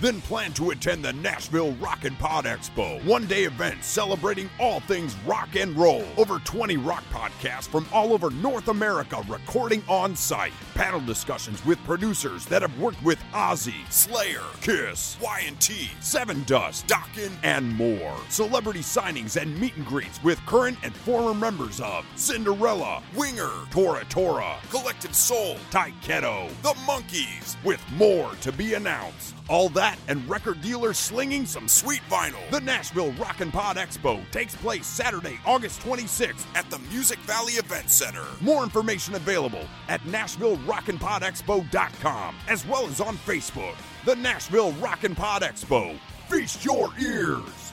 Then plan to attend the Nashville Rock and Pod Expo, one day event celebrating all things rock and roll. Over 20 rock podcasts from all over North America recording on site. Panel discussions with producers that have worked with Ozzy, Slayer, Kiss, Y&T, Sevendust, Dokken, and more. Celebrity signings and meet and greets with current and former members of Cinderella, Winger, Tora Tora, Collective Soul, Tyketto, The Monkees, with more to be announced. All that and record dealers slinging some sweet vinyl. The Nashville Rock and Pod Expo takes place Saturday, August 26th at the Music Valley Event Center. More information available at NashvilleRockandPodExpo.com as well as on Facebook. The Nashville Rock and Pod Expo. Feast your ears.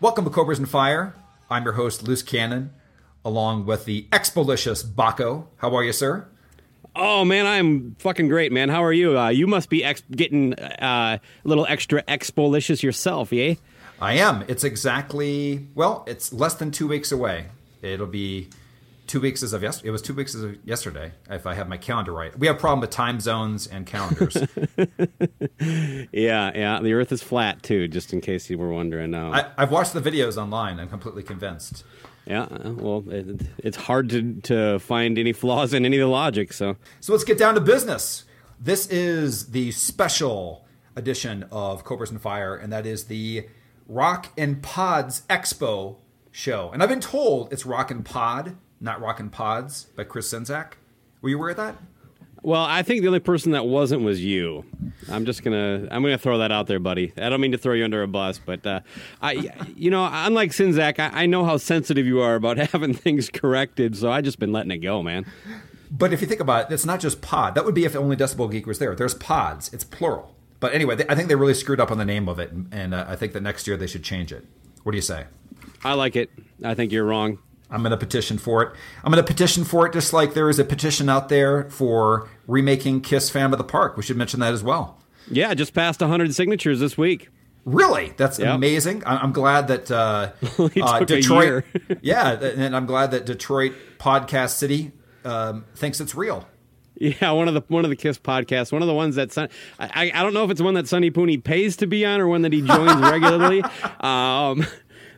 Welcome to Cobras and Fire. I'm your host, Luce Cannon, along with the expolicious Baco. How are you, sir? Oh man, I'm fucking great, man. How are you? Uh, you must be ex- getting uh, a little extra expolicious yourself, yeah? I am. It's exactly well. It's less than two weeks away. It'll be two weeks as of yesterday. It was two weeks as of yesterday, if I have my calendar right. We have a problem with time zones and calendars. Yeah, yeah. The Earth is flat too, just in case you were wondering. No. I, I've watched the videos online. I'm completely convinced. Yeah. Well, it, it's hard to to find any flaws in any of the logic. So So let's get down to business. This is the special edition of Cobras and Fire, and that is the Rock and Pods Expo show. And I've been told it's Rock and Pod, not Rock and Pods, by Chris Czynszak. Were you aware of that? Well, I think the only person that wasn't was you. I'm just gonna I'm gonna throw that out there, buddy. I don't mean to throw you under a bus, but uh, I, you know, unlike Czynszak, I, I know how sensitive you are about having things corrected, so I just been letting it go, man. But if you think about it, it's not just pod. That would be if only Decibel Geek was there. There's pods. It's plural. But anyway, they, I think they really screwed up on the name of it, and, and uh, I think that next year they should change it. What do you say? I like it. I think you're wrong. I'm going to petition for it. I'm going to petition for it just like there is a petition out there for remaking Kiss Fam of the Park. We should mention that as well. Yeah, just passed 100 signatures this week. Really, that's Yep. amazing. I'm glad that uh, uh, Detroit. yeah, and I'm glad that Detroit Podcast City um, thinks it's real. Yeah, one of the one of the Kiss podcasts, one of the ones that Sun, I I don't know if it's one that Sonny Pooney pays to be on or one that he joins regularly. Um,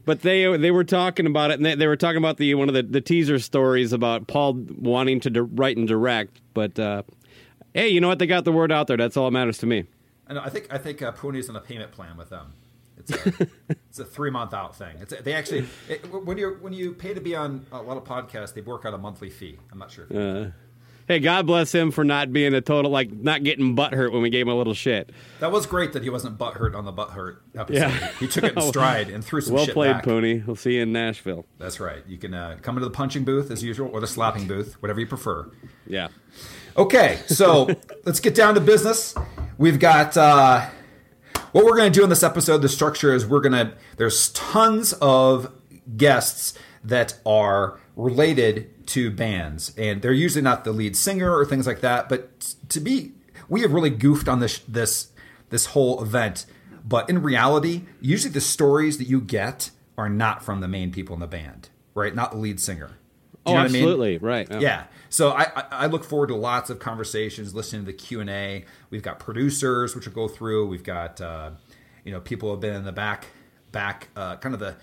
but they they were talking about it, and they, they were talking about the one of the, the teaser stories about Paul wanting to di- write and direct. But uh, hey, you know what? They got the word out there. That's all that matters to me. I know. I think I think uh, Pony's on a payment plan with them. It's a, it's a three month out thing. It's a, they actually it, when you when you pay to be on a lot of podcasts, they work out a monthly fee. I'm not sure. Hey, God bless him for not being a total like not getting butthurt when we gave him a little shit. that was great that he wasn't butthurt on the butthurt episode. Yeah. He took it in stride and threw some Well played, back. Pony. We'll see you in Nashville. That's right. You can uh, come into the punching booth as usual, or the slapping booth, whatever you prefer. Yeah. Okay, so let's get down to business. We've got uh, what we're going to do in this episode. The structure is we're going to. There's tons of guests that are related to bands, and they're usually not the lead singer or things like that. But to be, we have really goofed on this this this whole event. But in reality, usually the stories that you get are not from the main people in the band, right? Not the lead singer. Do Oh, you know what I mean? absolutely. Right. Yeah. So I, I, I look forward to lots of conversations, listening to the Q and A. We've got producers, which will go through. We've got uh, you know people have been in the back, back, uh, kind of the.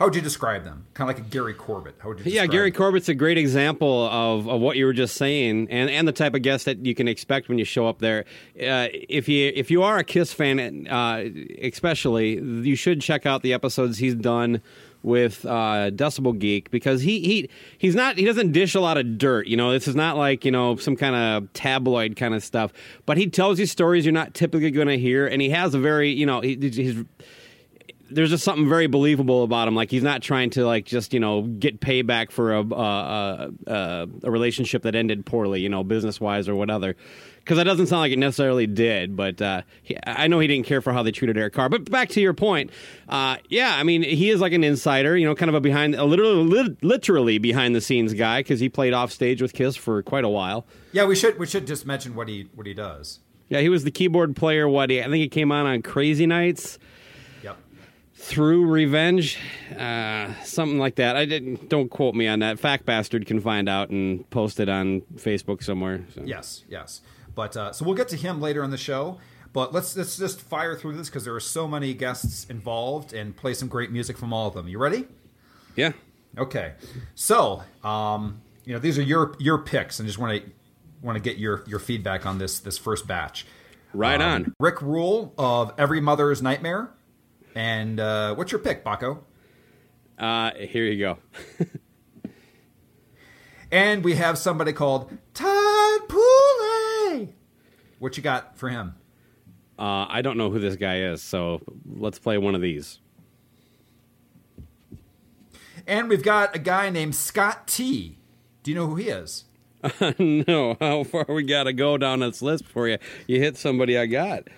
How would you describe them? Kind of like a Gary Corbett. How would you? Yeah, Gary Corbett's a great example of, of what you were just saying, and, and the type of guest that you can expect when you show up there. Uh, if you if you are a Kiss fan, uh, especially, you should check out the episodes he's done with uh, Decibel Geek because he he he's not he doesn't dish a lot of dirt. You know, this is not like you know some kind of tabloid kind of stuff, but he tells you stories you're not typically going to hear, and he has a very you know he, he's there's just something very believable about him. Like he's not trying to like just you know get payback for a a, a, a relationship that ended poorly, you know, business wise or whatever. Because that doesn't sound like it necessarily did, but uh, he, I know he didn't care for how they treated Eric Carr. But back to your point, uh, yeah, I mean he is like an insider, you know, kind of a behind, a literally, literally behind the scenes guy because he played off stage with Kiss for quite a while. Yeah, we should we should just mention what he what he does. Yeah, he was the keyboard player. What he, I think he came on on Crazy Nights. Through Revenge, uh, something like that. I didn't. Don't quote me on that. Fact bastard can find out and post it on Facebook somewhere. So. Yes, yes. But uh, so we'll get to him later in the show. But let's let's just fire through this because there are so many guests involved and play some great music from all of them. You ready? Yeah. Okay. So, um, you know, these are your your picks, and just want to want to get your your feedback on this this first batch. Right Um, on. Rick Ruel of Every Mother's Nightmare, and uh, what's your pick, Baco? Uh, here you go. And we have somebody called Todd Pooley. What you got for him? Uh, I don't know who this guy is, so let's play one of these. And we've got a guy named Scott T. Do you know who he is? no, how far we got to go down this list before you you hit somebody I got?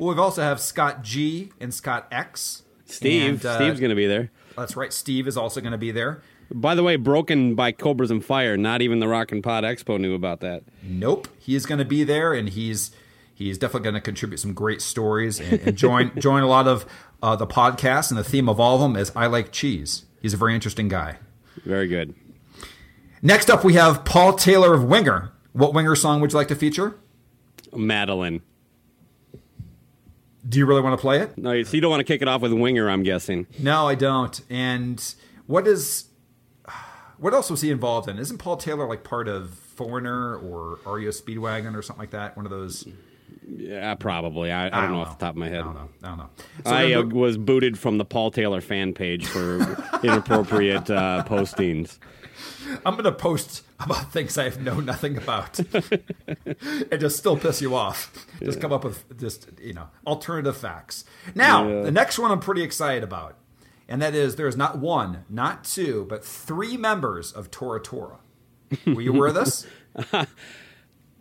Well, we've also have Scott G and Scott X. Steve. And, uh, Steve's going to be there. That's right. Steve is also going to be there. By the way, broken by Cobras and Fire. Not even the Rock and Pod Expo knew about that. Nope, he is going to be there, and he's he's definitely going to contribute some great stories and, and join join a lot of uh, the podcasts. And the theme of all of them is I like cheese. He's a very interesting guy. Very good. Next up, we have Paul Taylor of Winger. What Winger song would you like to feature? Madalaine. Do you really want to play it? No, so you don't want to kick it off with Winger, I'm guessing. No, I don't. And what is what else was he involved in? Isn't Paul Taylor like part of Foreigner or REO Speedwagon or something like that? One of those. Yeah, probably. I, I, don't, know off the top of my head. I don't know. I don't know. So I uh, was booted from the Paul Taylor fan page for inappropriate uh, postings. I'm going to post about things I know nothing about, and just still piss you off. Just come up with just you know alternative facts. Now, Yeah. the next one I'm pretty excited about, and that is there is not one, not two, but three members of Tora Tora. Were you aware of this?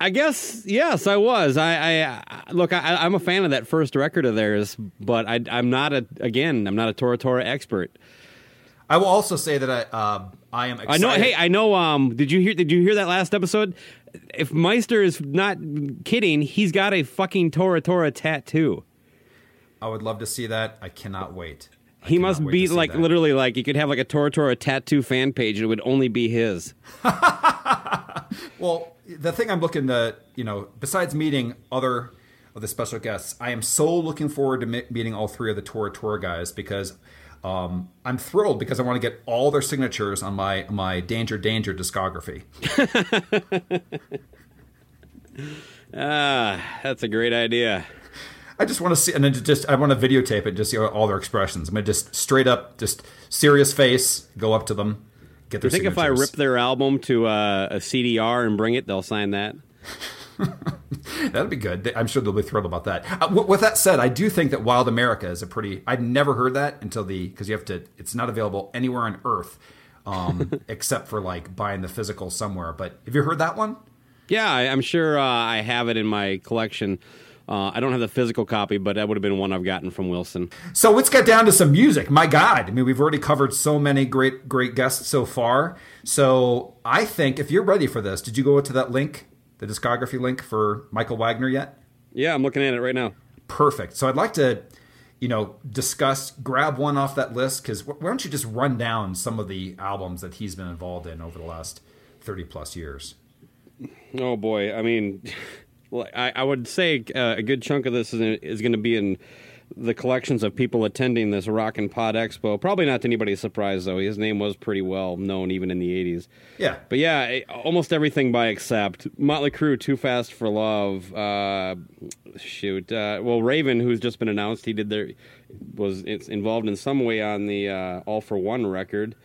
I guess yes, I was. I, I I- look. I, I'm a fan of that first record of theirs, but I, I'm not a. Again, I'm not a Tora Tora expert. I will also say that I uh, I am. Excited. I know. Hey, I know. Um, did you hear? Did you hear that last episode? If Meister is not kidding, he's got a fucking Tora Tora tattoo. I would love to see that. I cannot wait. I He cannot must wait be like that. literally like you could have like a Tora Tora tattoo fan page and it would only be his. Well, the thing I'm looking to, you know, besides meeting other of the special guests, I am so looking forward to meeting all three of the Tora Tora guys because um, I'm thrilled because I want to get all their signatures on my my Danger Danger discography. Ah, that's a great idea. I just want to see, and then just I want to videotape it, just see all their expressions. I'm gonna just straight up, just serious face, go up to them, get their I think if I rip their album to uh, a CDR and bring it, they'll sign that. That'd be good. I'm sure they'll be thrilled about that. Uh, w- with that said, I do think that Wild America is a pretty. I'd never heard that until the because you have to. It's not available anywhere on Earth, um, except for like buying the physical somewhere. But have you heard that one? Yeah, I, I'm sure uh, I have it in my collection. Uh, I don't have the physical copy, but that would have been one I've gotten from Wilson. So let's get down to some music. My God, I mean, we've already covered so many great, great guests so far. So I think if you're ready for this, did you go to that link, the discography link for Michael Wagner yet? Yeah, I'm looking at it right now. Perfect. So I'd like to, you know, discuss, grab one off that list because why don't you just run down some of the albums that he's been involved in over the last 30 plus years? Oh boy, I mean, well, I, I would say uh, a good chunk of this is, is going to be in the collections of people attending this Rock and Pod Expo. Probably not to anybody's surprise, though. His name was pretty well known even in the '80s. Yeah. But yeah, eh, almost everything by except Motley Crue, Too Fast for Love. Uh, shoot, uh, well, Raven, who's just been announced, he did their was it's involved in some way on the uh, All for One record.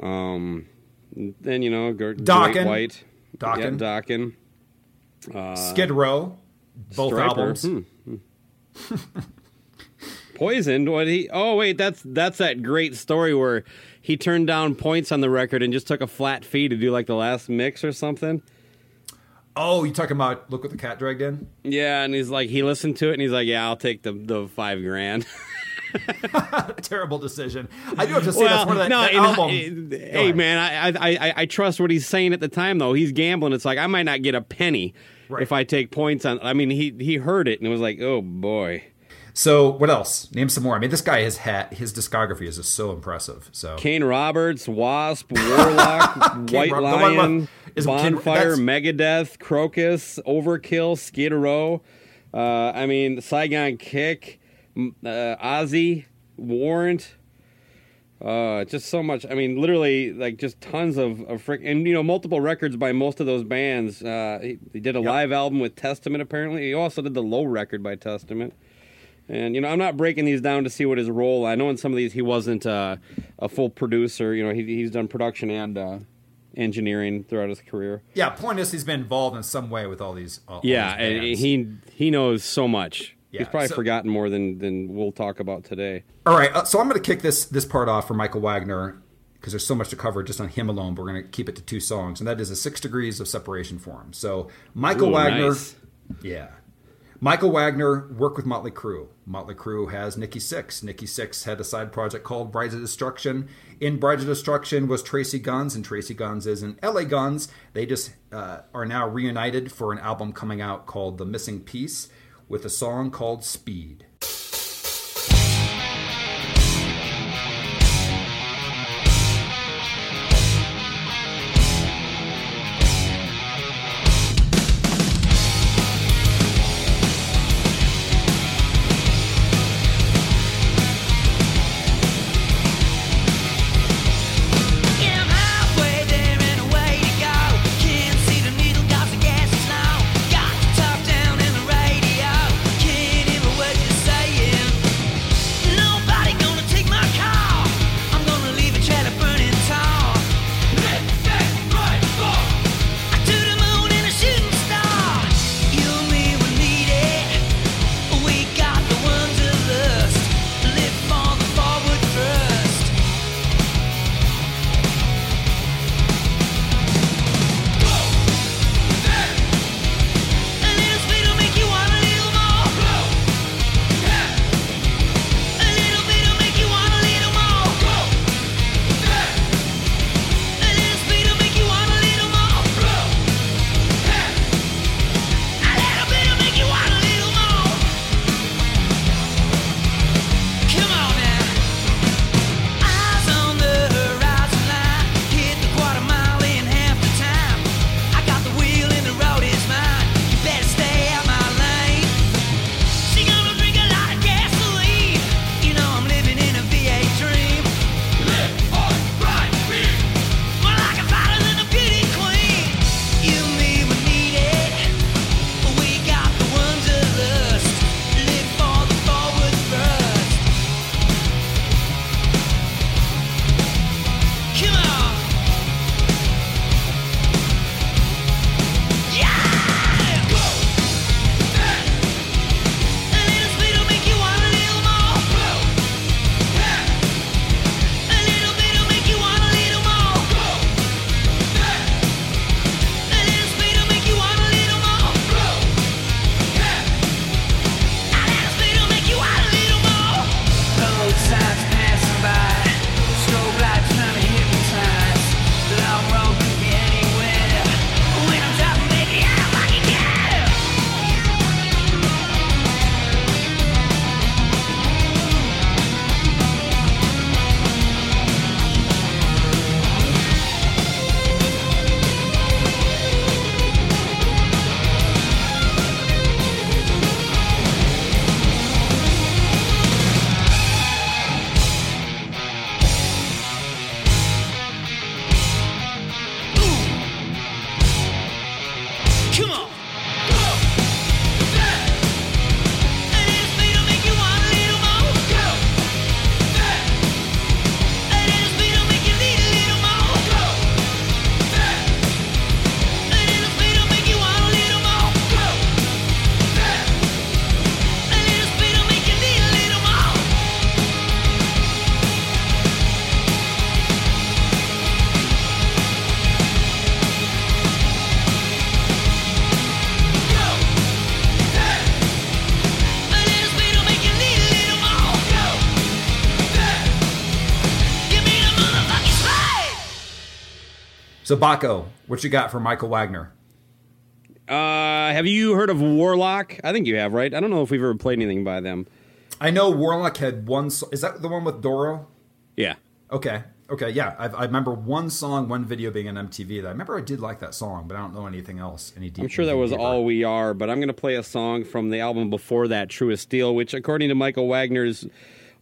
Um, then you know, Gert, Dokken. White, Dokken. yeah, Dokken. Skid Row, both Stryper. albums. Hmm. poisoned. What he? Oh wait, that's that's that great story where he turned down points on the record and just took a flat fee to do like the last mix or something. Oh, you talking about look what the cat dragged in? Yeah, and he's like he listened to it and he's like, yeah, I'll take the the five grand. Terrible decision. I do have to say that's one of that, no, that album. Eh, hey ahead. man, I, I I I trust what he's saying at the time though. He's gambling. It's like I might not get a penny Right. if I take points on. I mean, he he heard it and it was like, oh boy. So what else? Name some more. I mean, this guy has hat, his discography is just so impressive. So Kane Roberts, Wasp, Warlock, White Rob- Lion, is Bonfire, Megadeth, Krokus, Overkill, Skid Row. Uh, I mean, Saigon Kick, uh, Ozzy, Warrant. Uh, just so much. I mean, literally, like just tons of, of frick, and you know, multiple records by most of those bands. Uh, he, he did a live album with Testament. Apparently, he also did the low record by Testament. And you know, I'm not breaking these down to see what his role. I know in some of these he wasn't uh, a full producer. You know, he, he's done production and uh, engineering throughout his career. yeah, point is he's been involved in some way with all these. All, all Yeah, these he he knows so much. Yeah, he's probably so- forgotten more than than we'll talk about today. All right, uh, so I'm going to kick this this part off for Michael Wagner because there's so much to cover just on him alone. But we're going to keep it to two songs, and that is a six degrees of separation for him. So Michael Ooh, Wagner, nice. yeah, Michael Wagner worked with Motley Crue. Motley Crue has Nikki Sixx. Nikki Sixx had a side project called Brides of Destruction. In Brides of Destruction was Tracii Guns, and Tracii Guns is in LA Guns. They just uh, are now reunited for an album coming out called The Missing Piece with a song called Speed. Baco, what you got for Michael Wagner? Uh, have you heard of Warlock? I think you have, right? I don't know if we've ever played anything by them. I know Warlock had one. Is that the one with Doro? Yeah. Okay. Okay. Yeah. I, I remember one song, one video being on MTV. That I remember I did like that song, but I don't know anything else. Any deep, I'm sure that was deeper. all we are, but I'm going to play a song from the album before that, True as Steel, which, according to Michael Wagner's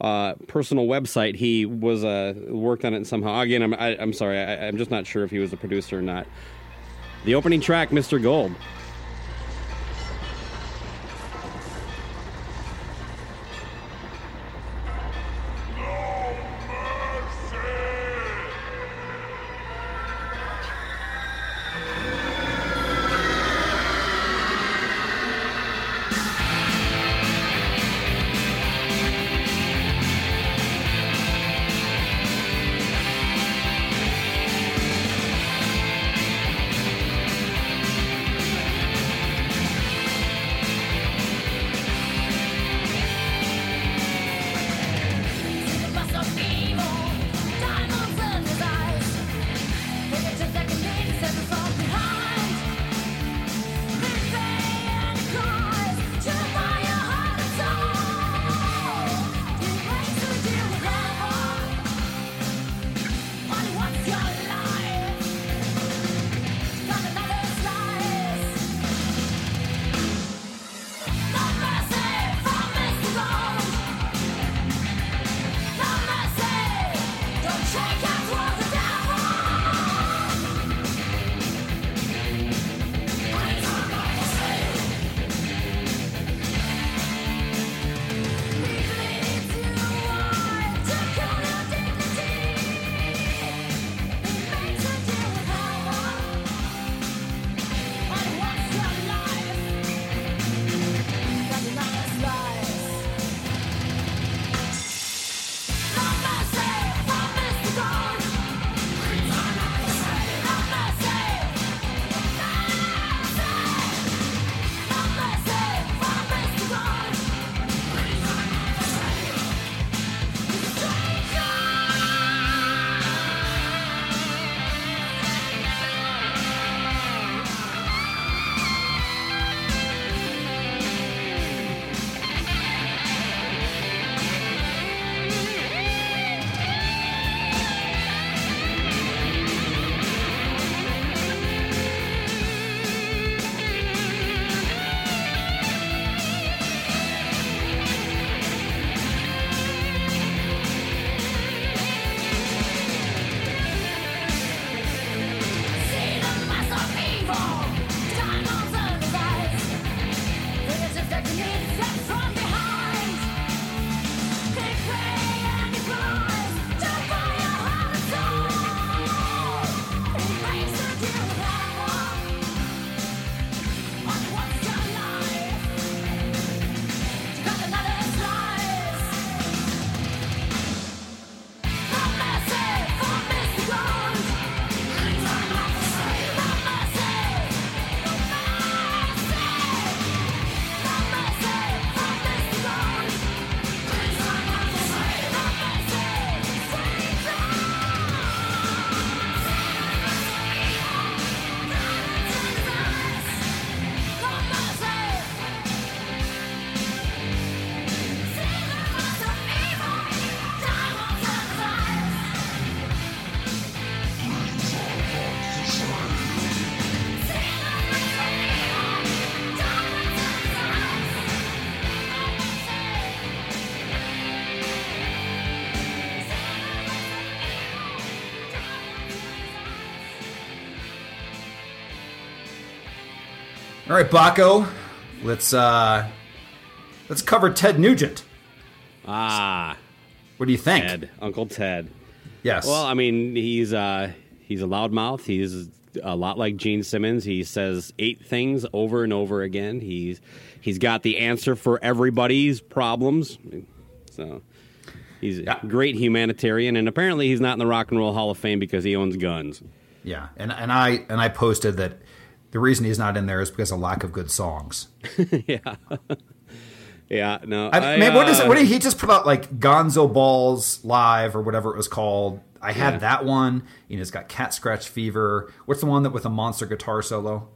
uh, personal website, he was uh, worked on it somehow. Again, I'm I, I'm sorry, I, I'm just not sure if he was a producer or not. The opening track, Mr. Gold. All right, Baco, let's uh, let's cover Ted Nugent. Ah, What do you think? Ted, Uncle Ted. Yes. Well, I mean, he's uh, he's a loudmouth. He's a lot like Gene Simmons. He says eight things over and over again. He's he's got the answer for everybody's problems. So he's Yeah. a great humanitarian, and apparently he's not in the Rock and Roll Hall of Fame because he owns guns. yeah, and and I and I posted that the reason he's not in there is because of lack of good songs. Yeah, yeah, no. I, man, what is uh, it? What did he just put out like Gonzo Balls live or whatever it was called? I had Yeah. that one. You know, it's got Cat Scratch Fever. What's the one that with a monster guitar solo?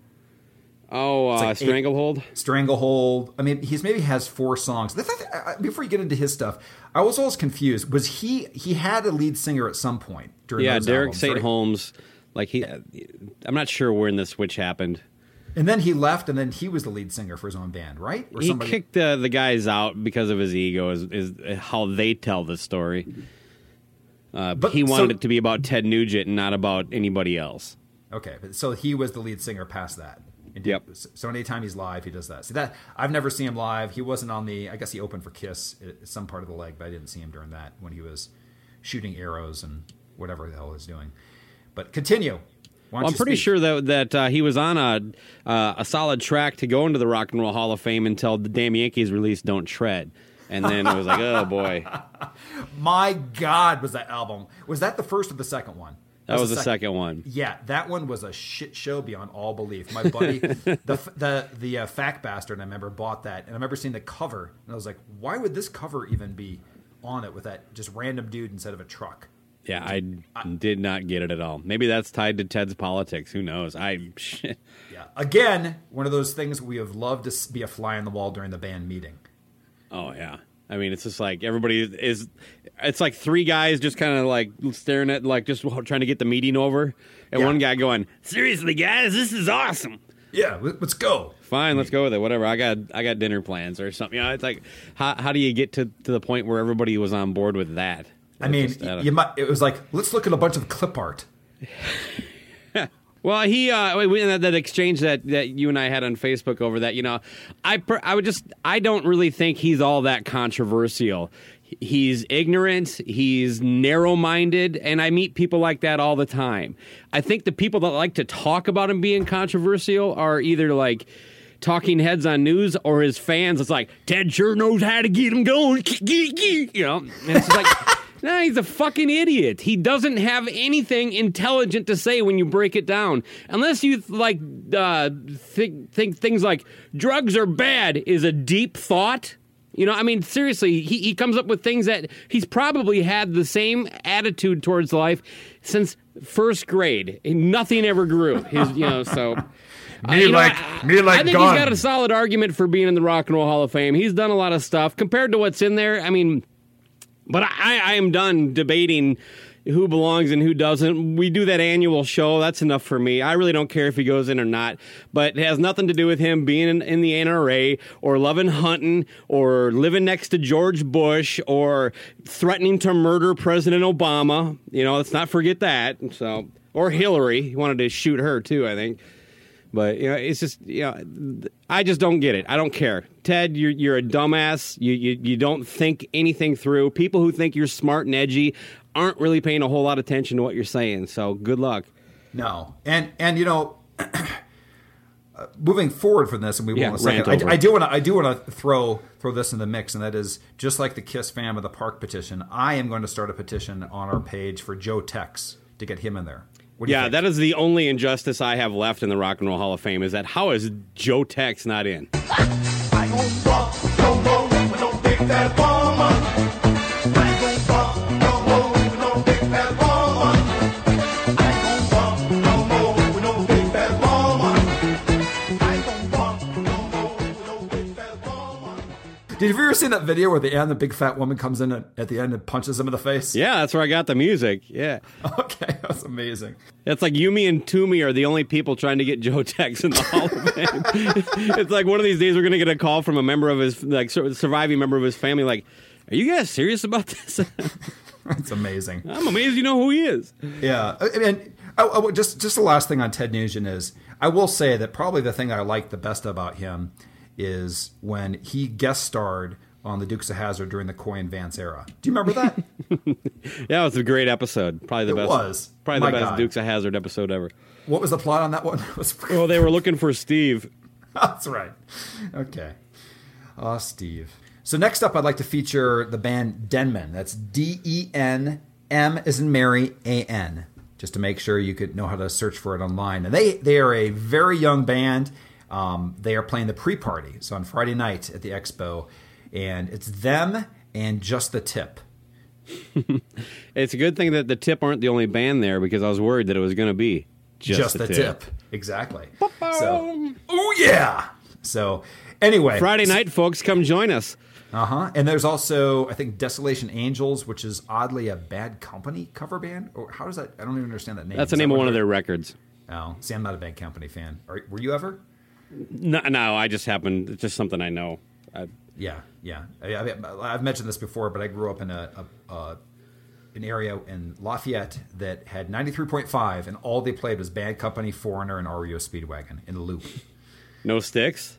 Oh, uh, like eight- Stranglehold. Stranglehold. I mean, he's maybe has four songs. The thing- uh, Before you get into his stuff, I was always confused. Was he he had a lead singer at some point during Yeah, Derek albums, St. right? Holmes. Like he, I'm not sure when the switch happened. and then he left, and then he was the lead singer for his own band, right? Or He kicked uh, the guys out because of his ego. Is, is how they tell the story. Uh, But- he wanted so- it to be about Ted Nugent and not about anybody else. Okay, but so he was the lead singer past that. Yep. So anytime he's live, he does that. See that I've never seen him live. He wasn't on the. I guess he opened for Kiss at some part of the leg, but I didn't see him during that when he was shooting arrows and whatever the hell he was doing. But continue. Well, I'm pretty speak? sure that that uh, he was on a uh, a solid track to go into the Rock and Roll Hall of Fame until the damn Yankees released "Don't Tread," and then it was like, oh boy, My God, was that album? Was that the first or the second one? that was the second one. Yeah, that one was a shit show beyond all belief. My buddy, the the the uh, fact bastard, I remember bought that, and I remember seeing the cover, and I was like, why would this cover even be on it with that just random dude instead of a truck? Yeah, I did not get it at all. Maybe that's tied to Ted's politics. Who knows? I shit. Yeah, again, one of those things we have loved to be a fly on the wall during the band meeting. Oh yeah. I mean, it's just like everybody is. It's like three guys just kind of like staring at, like just trying to get the meeting over, and Yeah. one guy going, "Seriously, guys, this is awesome." Yeah, let- let's go. Fine, let's go with it. Whatever. I got I got dinner plans or something. You know, it's like how how do you get to, to the point where everybody was on board with that? I mean, Just, I you might, it was like, let's look at a bunch of clip art. Well, he uh, we- that, that exchange that, that you and I had on Facebook over that, you know, I per, I would just I don't really think he's all that controversial. He's ignorant, he's narrow-minded, and I meet people like that all the time. I think the people that like to talk about him being controversial are either like talking heads on news or his fans. It's like Ted sure knows how to get him going, you know. And it's just like. Nah, he's a fucking idiot. He doesn't have anything intelligent to say when you break it down. Unless you like uh, think, think things like drugs are bad is a deep thought. You know, I mean, seriously, he, he comes up with things that he's probably had the same attitude towards life since first grade. Nothing ever grew. His, you know, so. uh, Me you know, like- I- me like I think gun. he's got a solid argument for being in the Rock and Roll Hall of Fame. He's done a lot of stuff compared to what's in there. I mean, but I, I am done debating who belongs and who doesn't. We do that annual show. That's enough for me. I really don't care if he goes in or not. But it has nothing to do with him being in, in the NRA or loving hunting or living next to George Bush or threatening to murder President Obama. You know, let's not forget that. So, or Hillary. He wanted to shoot her too. I think. But you know, it's just you know, I just don't get it. I don't care. Ted, you're you're a dumbass. You you you don't think anything through. People who think you're smart and edgy aren't really paying a whole lot of attention to what you're saying. So good luck. No, and and you know, uh, moving forward from this, and we will Yeah, in a second. I, I do want to I do want to throw throw this in the mix, and that is just like the Kiss Fam of the Park petition. I am going to start a petition on our page for Joe Tex to get him in there. What do you Yeah, think? that is the only injustice I have left in the Rock and Roll Hall of Fame. Is that how is Joe Tex not in? Did you ever seen that video where the end the big fat woman comes in at, the end and punches him in the face? Yeah, that's where I got the music. Yeah. Okay, that's amazing. It's like Yumi and Toomey are the only people trying to get Joe Tex in the Hall of Fame. it's like one of these days we're gonna get a call from a member of his like surviving member of his family. Like, are you guys serious about this? That's amazing. I'm amazed you know who he is. Yeah, I- and oh, oh, I, I, just just the last thing on Ted Nugent is I will say that probably the thing I like the best about him is when he guest starred on the Dukes of Hazzard during the Coy and Vance era. Do you remember that? Yeah, it was a great episode. Probably the It best. was. probably My the best God. Dukes of Hazzard episode ever. what was the plot on that one? Was Well, they were looking for Steve. That's right. Okay. Oh, Steve. So next up, I'd like to feature the band Denman. That's D E N M as in Mary A N. Just to make sure you could know how to search for it online. And they they are a very young band. Um, they are playing the pre-party, so on Friday night at the Expo, and it's them and just the tip. It's a good thing that the Tip aren't the only band there because I was worried that it was going to be just, just, the, tip. Exactly. So, oh yeah. So anyway, Friday night, folks, come join us. Uh huh. And there's also I think Desolation Angels, which is oddly a Bad Company cover band. Or how does that? I don't even understand that name. That's the Is that name of one of their records. Oh, see, I'm not a Bad Company fan. Are, were you ever? No, no, I just happened. It's just something I know. I, Yeah, yeah. I, I, I've mentioned this before, but I grew up in a, a, a an area in Lafayette that had 93.5, and all they played was Bad Company, Foreigner, and REO Speedwagon in the loop. no Styx.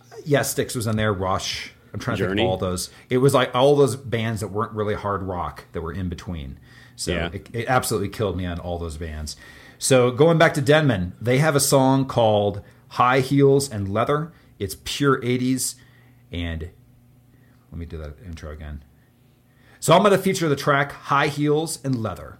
Uh, yeah, Styx was in there. Rush. I'm trying to think of all those. It was like all those bands that weren't really hard rock that were in between. So Yeah. it, it absolutely killed me on all those bands. So going back to Denman, they have a song called "High Heels and Leather." It's pure '80s, and let me do that intro again. So I'm going to feature the track "High Heels and Leather."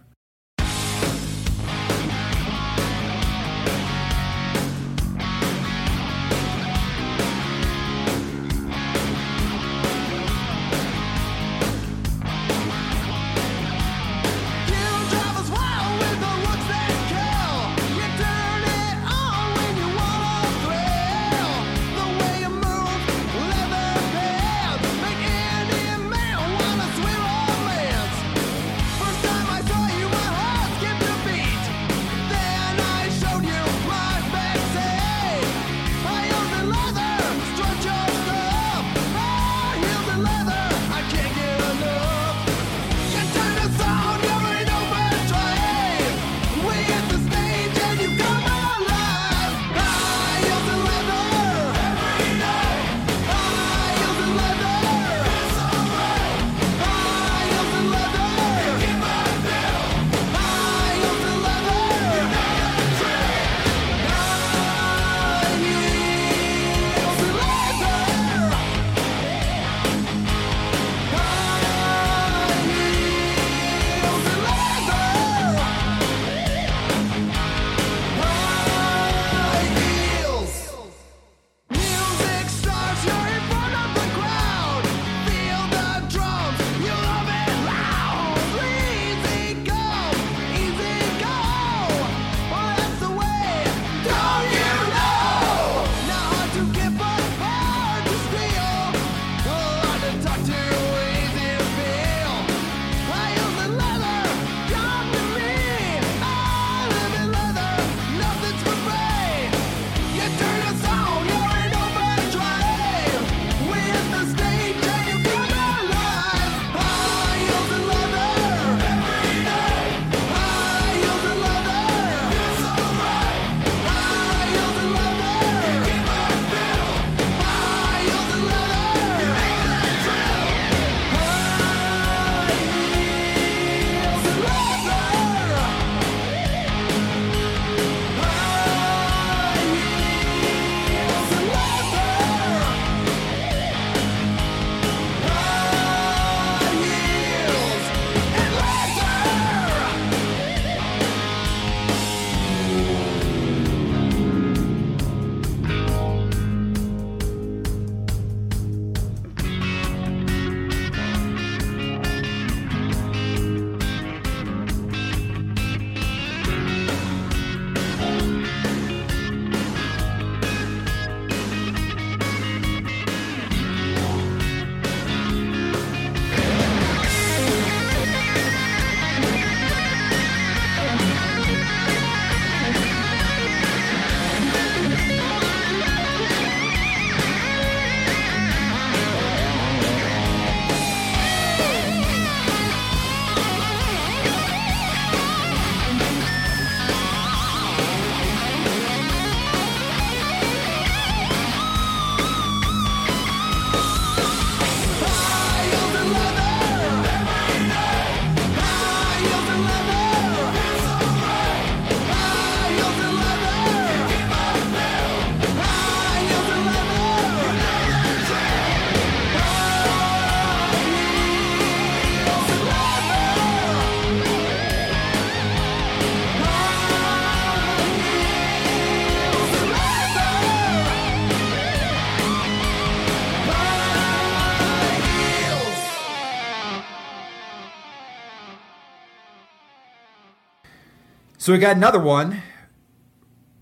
So we got another one,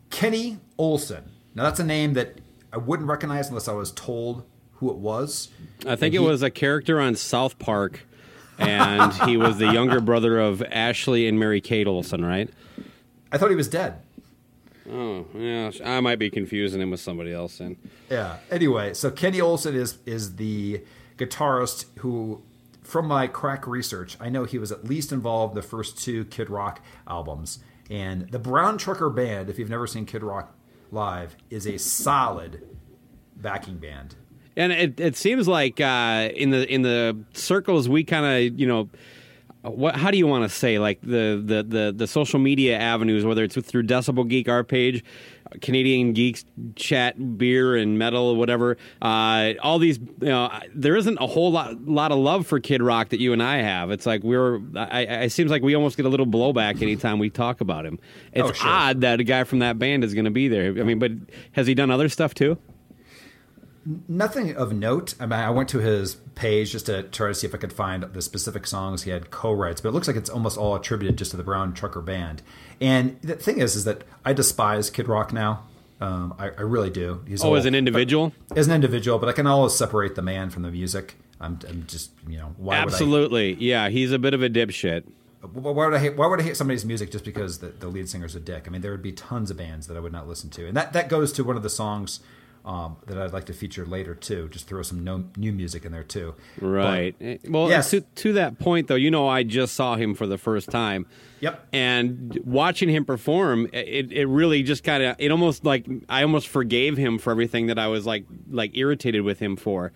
Kenny Olson. Now that's a name that I wouldn't recognize unless I was told who it was. I think And it was a character on South Park, and he was the younger brother of Ashley and Mary Kate Olsen, right? I thought he was dead. Oh, yeah. I might be confusing him with somebody else. Then Yeah. Anyway, so Kenny Olson is is the guitarist who, from my crack research, I know he was at least involved in the first two Kid Rock albums. And the Brown Trucker Band, if you've never seen Kid Rock live, is a solid backing band. And it, it seems like uh, in the in the circles we kind of you know what how do you want to say like the, the the the social media avenues whether it's through Decibel Geek our page Canadian Geeks chat beer and metal or whatever uh, all these you know there isn't a whole lot lot of love for Kid Rock that you and I have. It's like we're I, I it seems like we almost get a little blowback anytime we talk about him. It's Oh, sure. odd that a guy from that band is going to be there. I mean but has he done other stuff too Nothing of note. I mean, I went to his page just to try to see if I could find the specific songs he had co-writes, but it looks like it's almost all attributed just to the Brown Trucker Band. And the thing is, is that I despise Kid Rock now. Um, I, I really do. He's oh as an individual as an individual, but I can always separate the man from the music. I'm, I'm just, you know, why Absolutely, yeah. He's a bit of a dipshit. Why would I hate? Why would I hate somebody's music just because the, the lead singer's a dick? I mean, there would be tons of bands that I would not listen to, and that that goes to one of the songs um, that I'd like to feature later too. Just throw some no, new music in there too. Right. Eh, well, Yes. to, to that point, though, you know, I just saw him for the first time. Yep. And watching him perform, it, it really just kind of, it almost like, I almost forgave him for everything that I was like, like irritated with him for.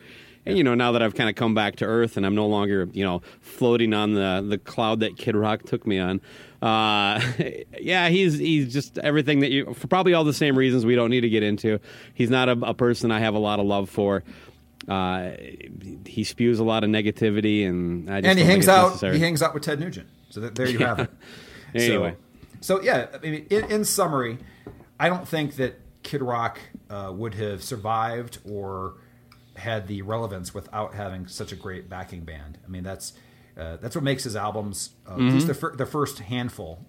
And, you know, now that I've kind of come back to earth and I'm no longer, you know, floating on the, the cloud that Kid Rock took me on, uh, yeah, he's he's just everything that you, for probably all the same reasons we don't need to get into. He's not a, a person I have a lot of love for. Uh, he spews a lot of negativity, and I just and he hangs out. necessary. He hangs out with Ted Nugent. So that, there you have it. Anyway. so, so yeah. I mean, in, in summary, I don't think that Kid Rock uh, would have survived or had the relevance without having such a great backing band. I mean, that's uh, that's what makes his albums, uh, Mm-hmm. at least the, fir- the first handful,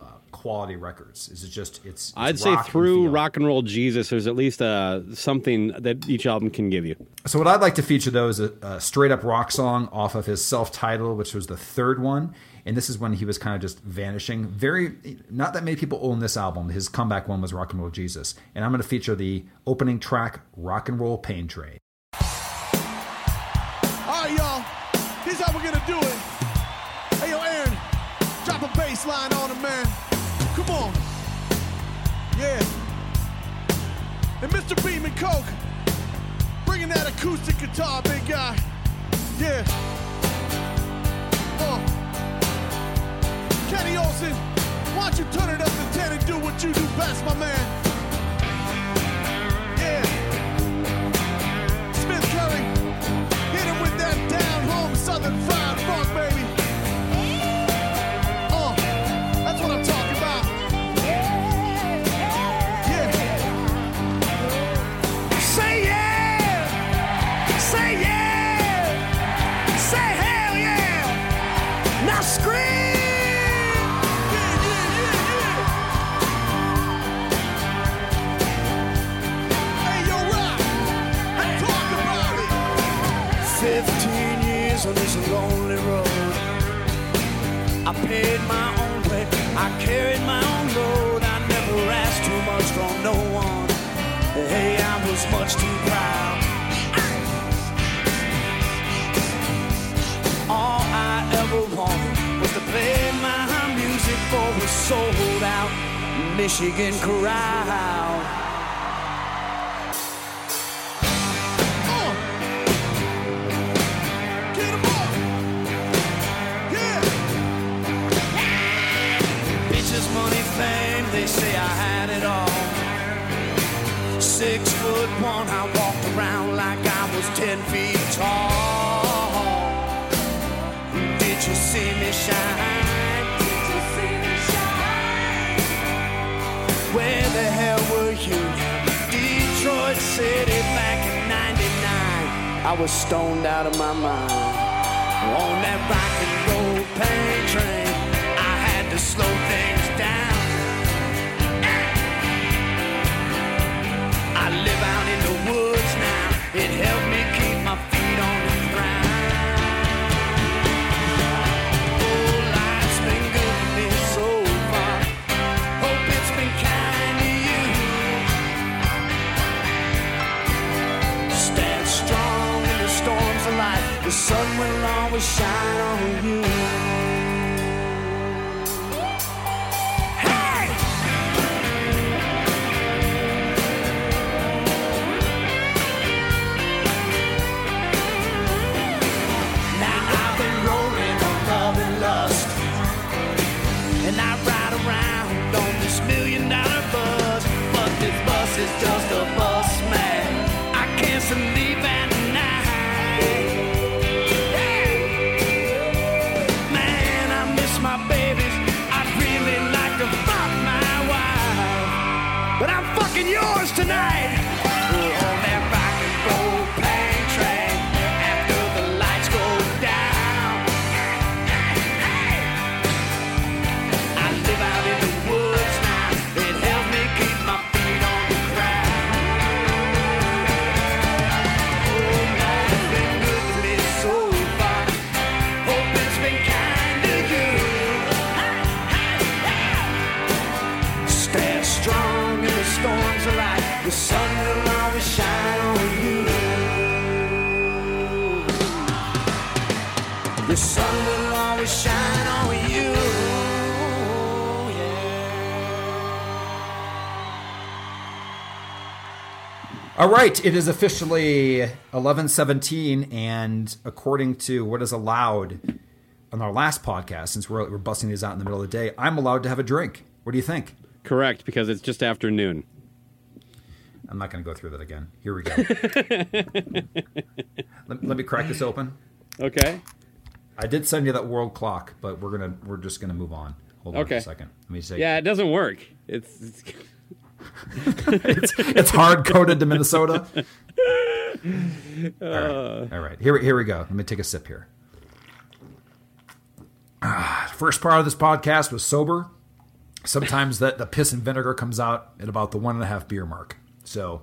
uh, quality records. Is it just it's? it's I'd say and through feel. rock and roll Jesus, there's at least uh, something that each album can give you. So what I'd like to feature though is a, a straight up rock song off of his self titled, which was the third one, and this is when he was kind of just vanishing. Very, not that many people own this album. His comeback one was Rock and Roll Jesus, and I'm going to feature the opening track, Rock and Roll Pain Train. All right, y'all. Here's how we're gonna do it. Hey, yo, Aaron, drop a bass line on him, man. Come on. Yeah. And Mr. Beam and Coke, bringing that acoustic guitar, big guy. Yeah. Uh. Kenny Olson, why don't you turn it up to 10 and do what you do best, my man? Southern fried funk, baby. I paid my own way, I carried my own load. I never asked too much from no one. Hey, I was much too proud. All I ever wanted was to play my music for a sold out Michigan crowd. One, I walked around like I was ten feet tall. Did you see me shine? Did you see me shine? Where the hell were you? Detroit City back in 99. I was stoned out of my mind. On that rock and roll pain train, I had to slow things The sun will always shine on you. Hey! Now I've been rolling on love and lust. And I ride around on this million dollar bus. But this bus is just tonight. All right, it is officially 11:17 and according to what is allowed on our last podcast since we're, we're busting these out in the middle of the day, I'm allowed to have a drink. What do you think? Correct, because it's just after noon. I'm not going to go through that again. Here we go. let, let me crack this open. Okay. I did send you that world clock, but we're gonna we're just gonna move on. Hold on Okay. a second. Let me say. Yeah, it doesn't work. It's, it's it's hard coded to Minnesota. All right, all right. Here, here we go. Let me take a sip here. Ah, first part of this podcast was sober. Sometimes the, the piss and vinegar comes out at about the one and a half beer mark. So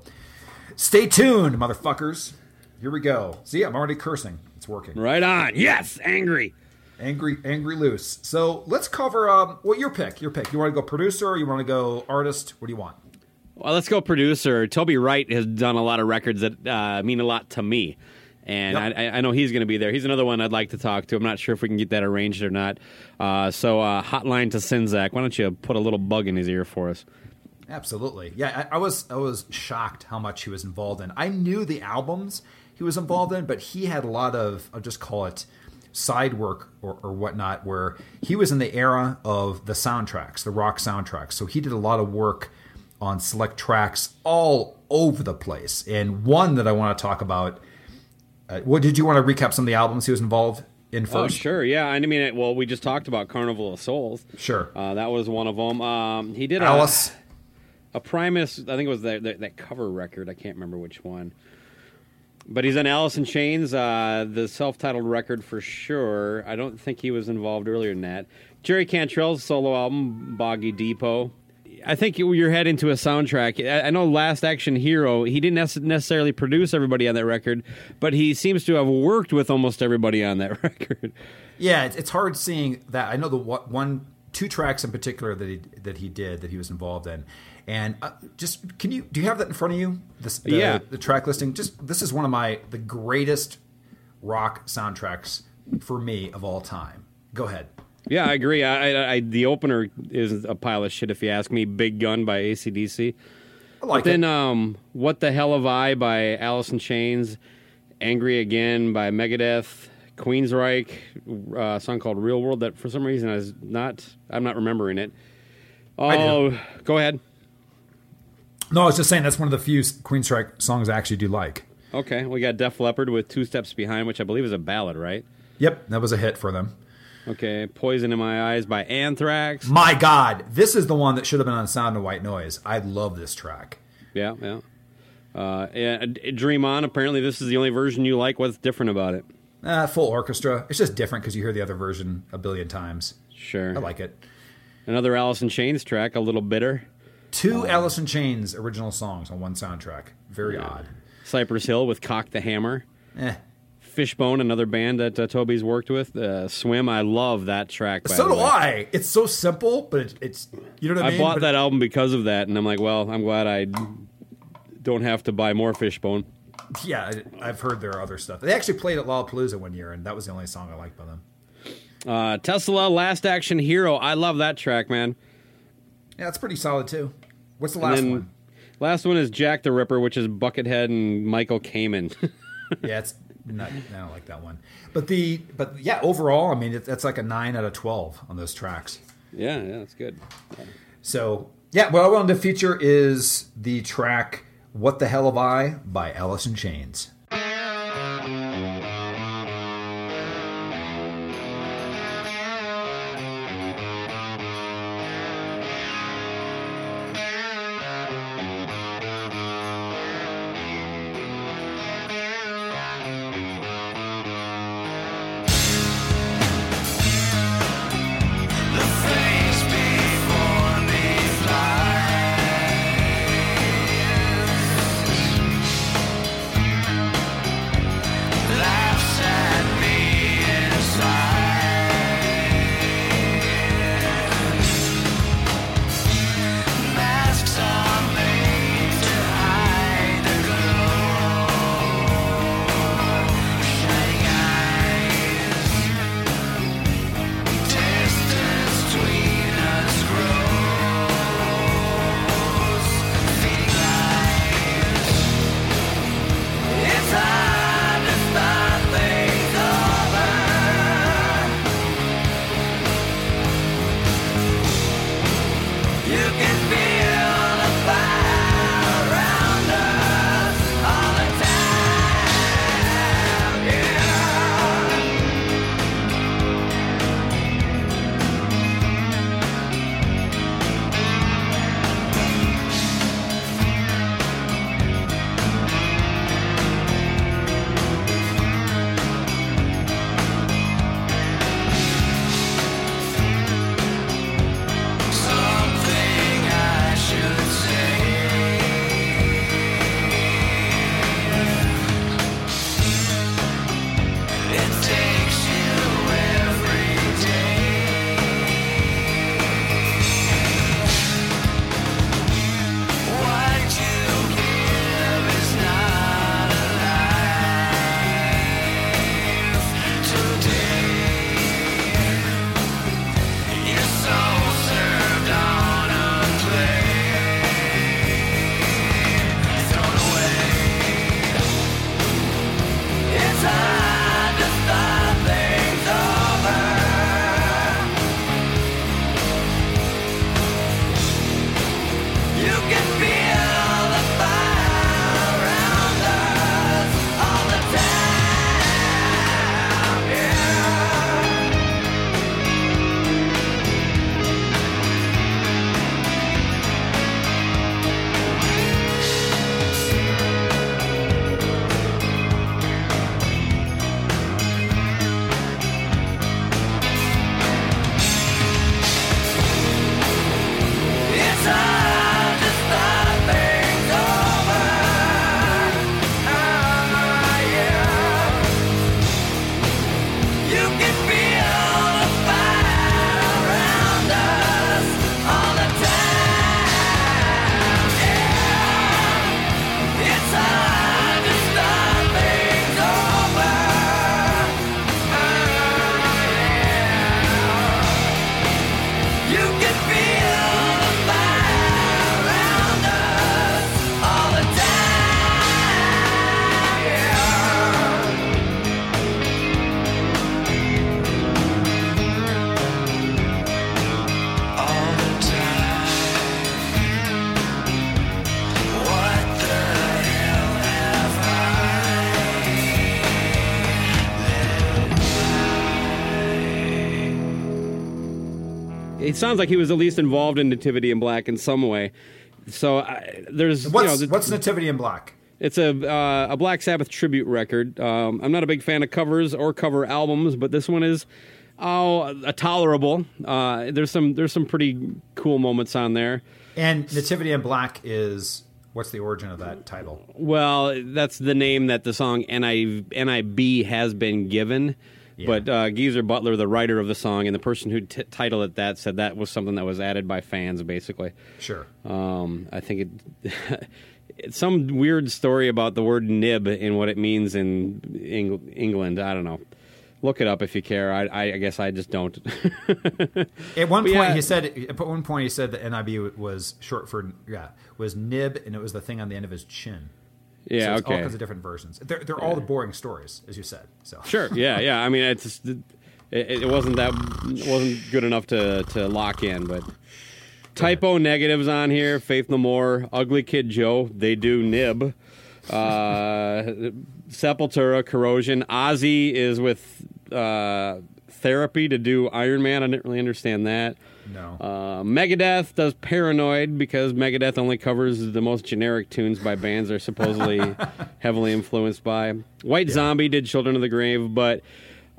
stay tuned, motherfuckers. Here we go. See, I'm already cursing. It's working. right on. Yes, angry. Angry, angry loose. So let's cover. Um, what your pick? Your pick. You want to go producer? You want to go artist? What do you want? Well, let's go producer. Toby Wright has done a lot of records that uh, mean a lot to me. And Yep. I, I know he's going to be there. He's another one I'd like to talk to. I'm not sure if we can get that arranged or not. Uh, so, uh, hotline to Czynszak. Why don't you put a little bug in his ear for us? Absolutely. Yeah, I, I was I was shocked how much he was involved in. I knew the albums he was involved in, but he had a lot of I'll just call it side work or, or whatnot, where he was in the era of the soundtracks, the rock soundtracks. So he did a lot of work on select tracks all over the place. And one that I want to talk about. Uh, what did you want to recap some of the albums he was involved in Oh, sure. Yeah. I mean, it, well, we just talked about Carnival of Souls. Sure. Uh, that was one of them. Um, he did a, Alice. a Primus. I think it was that, that that cover record. I can't remember which one. But he's on Alice in Chains, uh, the self-titled record for sure. I don't think he was involved earlier than that. Jerry Cantrell's solo album, Boggy Depot. I think you- you're heading to a soundtrack. I know Last Action Hero. He didn't necessarily produce everybody on that record, but he seems to have worked with almost everybody on that record. Yeah, it's, it's hard seeing that. I know the one, two tracks in particular that he that he did that he was involved in, and uh, just can you do you have that in front of you? This, the, Yeah. the track listing. Just this is one of my the greatest rock soundtracks for me of all time. Go ahead. Yeah, I agree. I, I, I the opener is a pile of shit if you ask me. Big Gun by ACDC. I like But then, it. um, What the Hell Have I by Alice in Chains, Angry Again by Megadeth, Queensryche, uh, a song called Real World that for some reason is not, I'm not remembering it. Oh, go ahead. no, I was just saying that's one of the few Queensryche songs I actually do like. Okay, we got Def Leppard with Two Steps Behind, which I believe is a ballad, right? Yep, that was a hit for them. Okay, Poison in My Eyes by Anthrax. My God, this is the one that should have been on Sound of White Noise. I love this track. Yeah, yeah. Uh, yeah, Dream On. Apparently, this is the only version you like. What's different about it? Uh, full orchestra. It's just different because you hear the other version a billion times. Sure. I like it. Another Alice in Chains track, a little bitter. Two Alice in Chains original songs on one soundtrack. Very odd. Cypress Hill with Cock the Hammer. Eh. Fishbone, another band that uh, Toby's worked with. Uh, Swim, I love that track. So do. I. It's so simple, but it, it's you know what I I mean. bought But- that album because of that, and I'm like, well, I'm glad I don't have to buy more Fishbone. Yeah, I, I've heard their other stuff. They actually played at Lollapalooza one year, and that was the only song I liked by them. Uh, Tesla, Last Action Hero. I love that track, man. Yeah, it's pretty solid too. What's the last one? Last one is Jack the Ripper, which is Buckethead and Michael Kamen. Yeah, it's not. I don't like that one. But the but yeah, overall, I mean, it, that's like a nine out of twelve on those tracks. yeah, yeah, that's good. So yeah, what I wanted to feature is the track "What the Hell Have I" by Alice in Chains. Sounds like he was at least involved in Nativity in Black in some way. So I, there's What's you know, the- what's Nativity in Black? It's a uh, a Black Sabbath tribute record. Um, I'm not a big fan of covers or cover albums, but this one is oh a tolerable. Uh, there's some there's some pretty cool moments on there. And Nativity in Black is what's the origin of that title? Well, that's the name that the song NI, NIB has been given. But uh, Geezer Butler, the writer of the song and the person who t- titled it that, said that was something that was added by fans, basically. Sure. Um, I think it. it's some weird story about the word nib and what it means in Eng- England. I don't know. Look it up if you care. I, I, I guess I just don't. At one point, yeah. he said. At one point, he said that NIB was short for yeah was nib, and it was the thing on the end of his chin. So yeah, it's all kinds of different versions. They're, they're all the boring stories, as you said. So Sure. Yeah, yeah. I mean, it's it, it wasn't that it wasn't good enough to to lock in, but Type O Negative's on here. Faith No More, Ugly Kid Joe, they do nib. Uh, Sepultura, Corrosion. Ozzy is with uh, therapy to do Iron Man. I didn't really understand that. No. Uh, Megadeth does Paranoid because Megadeth only covers the most generic tunes by bands they're supposedly heavily influenced by. White Zombie did Children of the Grave, but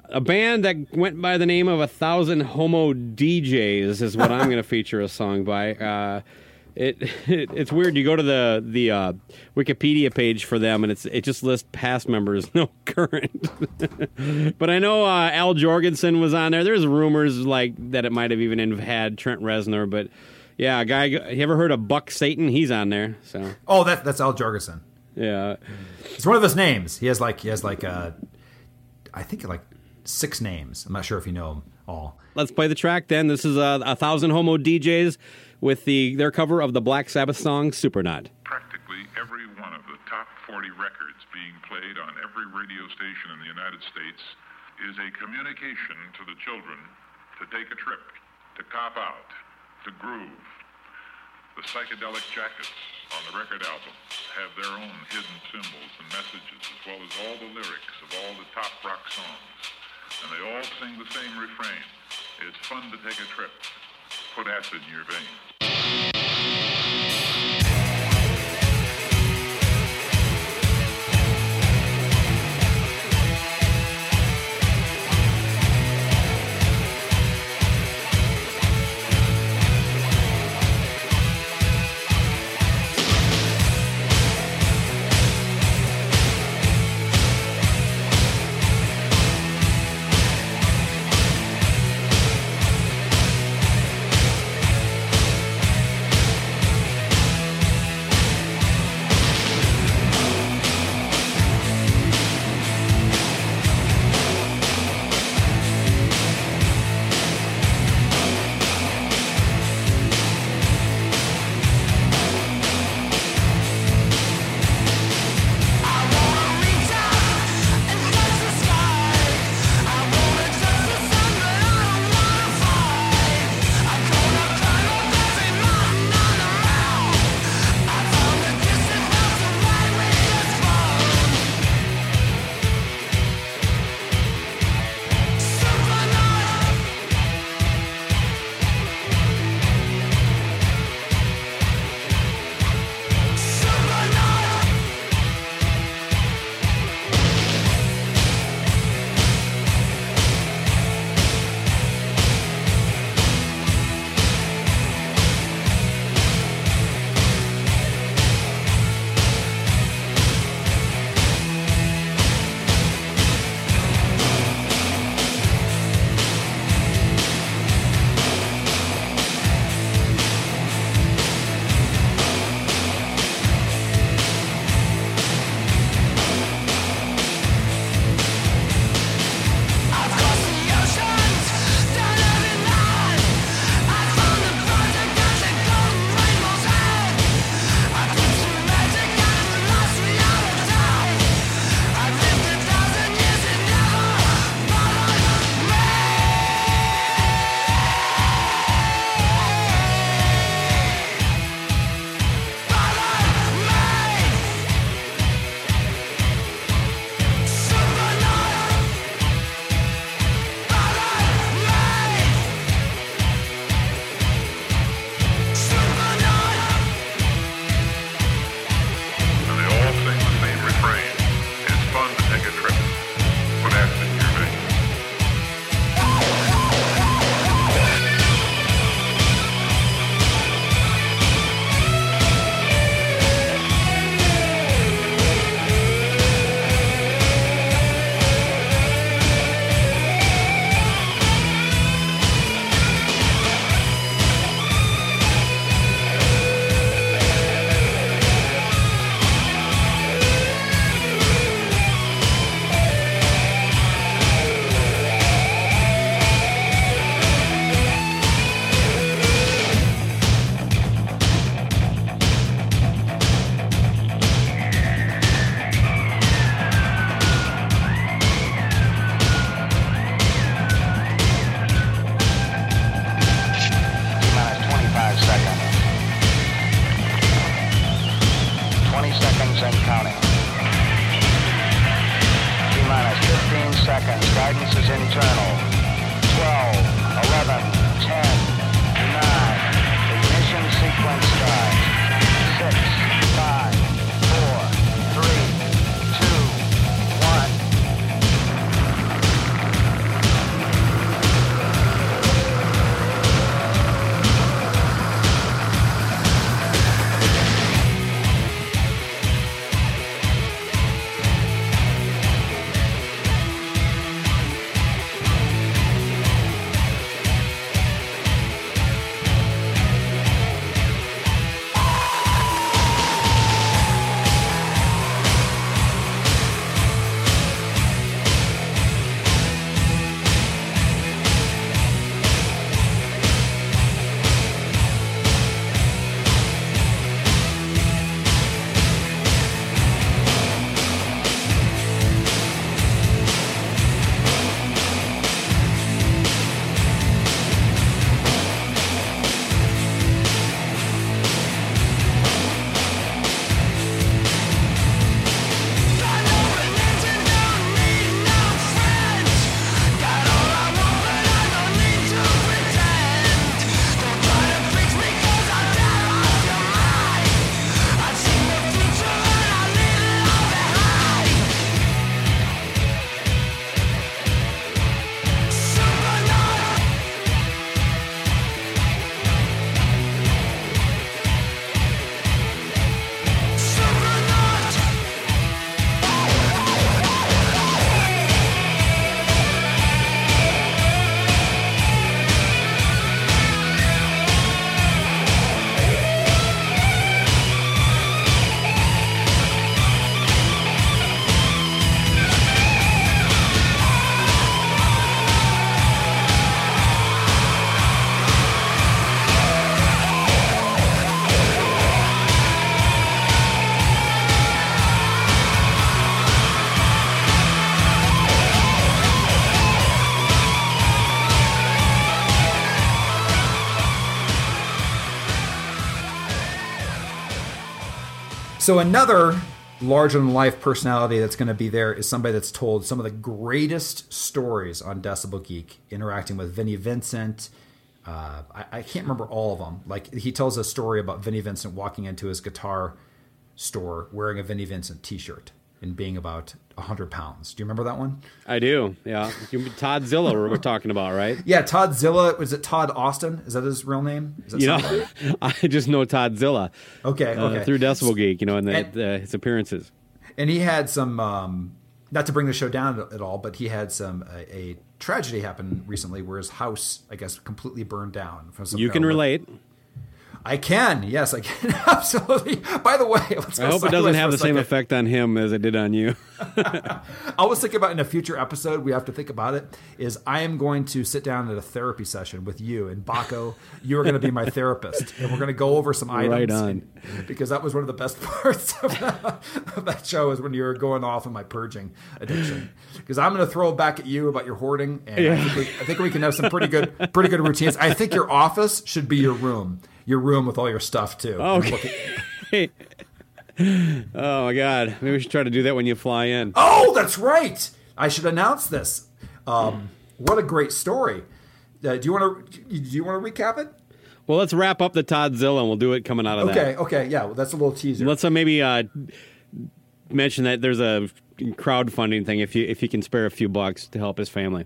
a band that went by the name of A Thousand Homo DJs is what I'm going to feature a song by. Uh, it, it it's weird. You go to the the uh, Wikipedia page for them, and it's it just lists past members, no current. but I know uh, Al Jourgensen was on there. There's rumors like that it might have even had Trent Reznor, but yeah, a guy. You ever heard of Buck Satan? He's on there. So oh, that, that's Al Jourgensen. yeah, It's one of his names. He has like he has like uh, I think like six names. I'm not sure if you know them all. let's play the track then. This is uh, a thousand Homo DJs with the their cover of the Black Sabbath song Supernaut. practically every one of the top 40 records being played on every radio station in the United States is a communication to the children to take a trip, to cop out, to groove. The psychedelic jackets on the record album have their own hidden symbols and messages, as well as all the lyrics of all the top rock songs. And they all sing the same refrain. It's fun to take a trip. Put acid in your veins. So another larger than life personality that's going to be there is somebody that's told some of the greatest stories on Decibel Geek, interacting with Vinnie Vincent. Uh, I, I can't remember all of them. Like he tells a story about Vinnie Vincent walking into his guitar store wearing a Vinnie Vincent T-shirt and being about hundred pounds. Do you remember that one? I do. Yeah, You- Todd Zilla we're talking about, right? Yeah, Todd Zilla. Was it Todd Austin? Is that his real name? Is that You know. I just know Todd Zilla Okay, uh, okay. through Decibel Geek, you know, and, the, And- his appearances. and he had some um, not to bring the show down at all but he had some a, a tragedy happen recently where his house i guess completely burned down from some You can of- relate. I can yes i can absolutely. By the way let's I hope it doesn't have the same effect on him as it did on you. i was thinking about in a future episode we have to think about it is i am going to sit down at a therapy session with you and baco. You are going to be my therapist and we're going to go over some items Right on. and- because that was one of the best parts of that, of that show is when you were going off on my purging addiction. Because i'm going to throw it back at you about your hoarding and I, think we, I think we can have some pretty good pretty good routines. I think your office should be your room your room with all your stuff too And look at- Okay. oh my God! Maybe we should try to do that when you fly in. Oh, that's right. I should announce this. Um, what a great story. Uh, do you want to? Do you want to recap it? Well, let's wrap up the Todd Zilla, and we'll do it coming out of Okay. that. Okay. Yeah. Well, that's a little teaser. Let's uh, maybe uh, mention that there's a crowdfunding thing if you if you can spare a few bucks to help his family.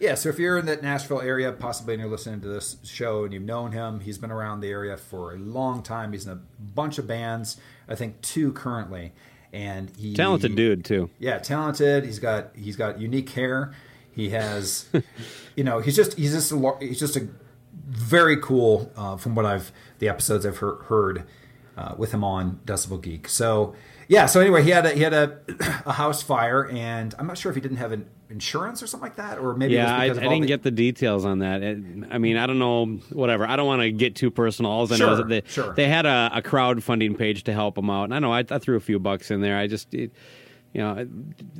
Yeah, so if you're in that Nashville area, possibly and you're listening to this show and you've known him, he's been around the area for a long time. He's in a bunch of bands, I think two currently, and he Talented dude too. Yeah, talented. He's got he's got unique hair. He has, you know, he's just he's just a, he's just a very cool uh, from what I've the episodes I've heard, heard uh, with him on Decibel Geek. So yeah, so anyway, he had a, he had a, a house fire, and I'm not sure if he didn't have an insurance or something like that, or maybe Yeah, I, I didn't the- get the details on that. It, I mean, I don't know. Whatever. I don't want to get too personal. All I know Sure, is that they, sure. they had a, a crowdfunding page to help him out. And I know I, I threw a few bucks in there. I just, it, you know,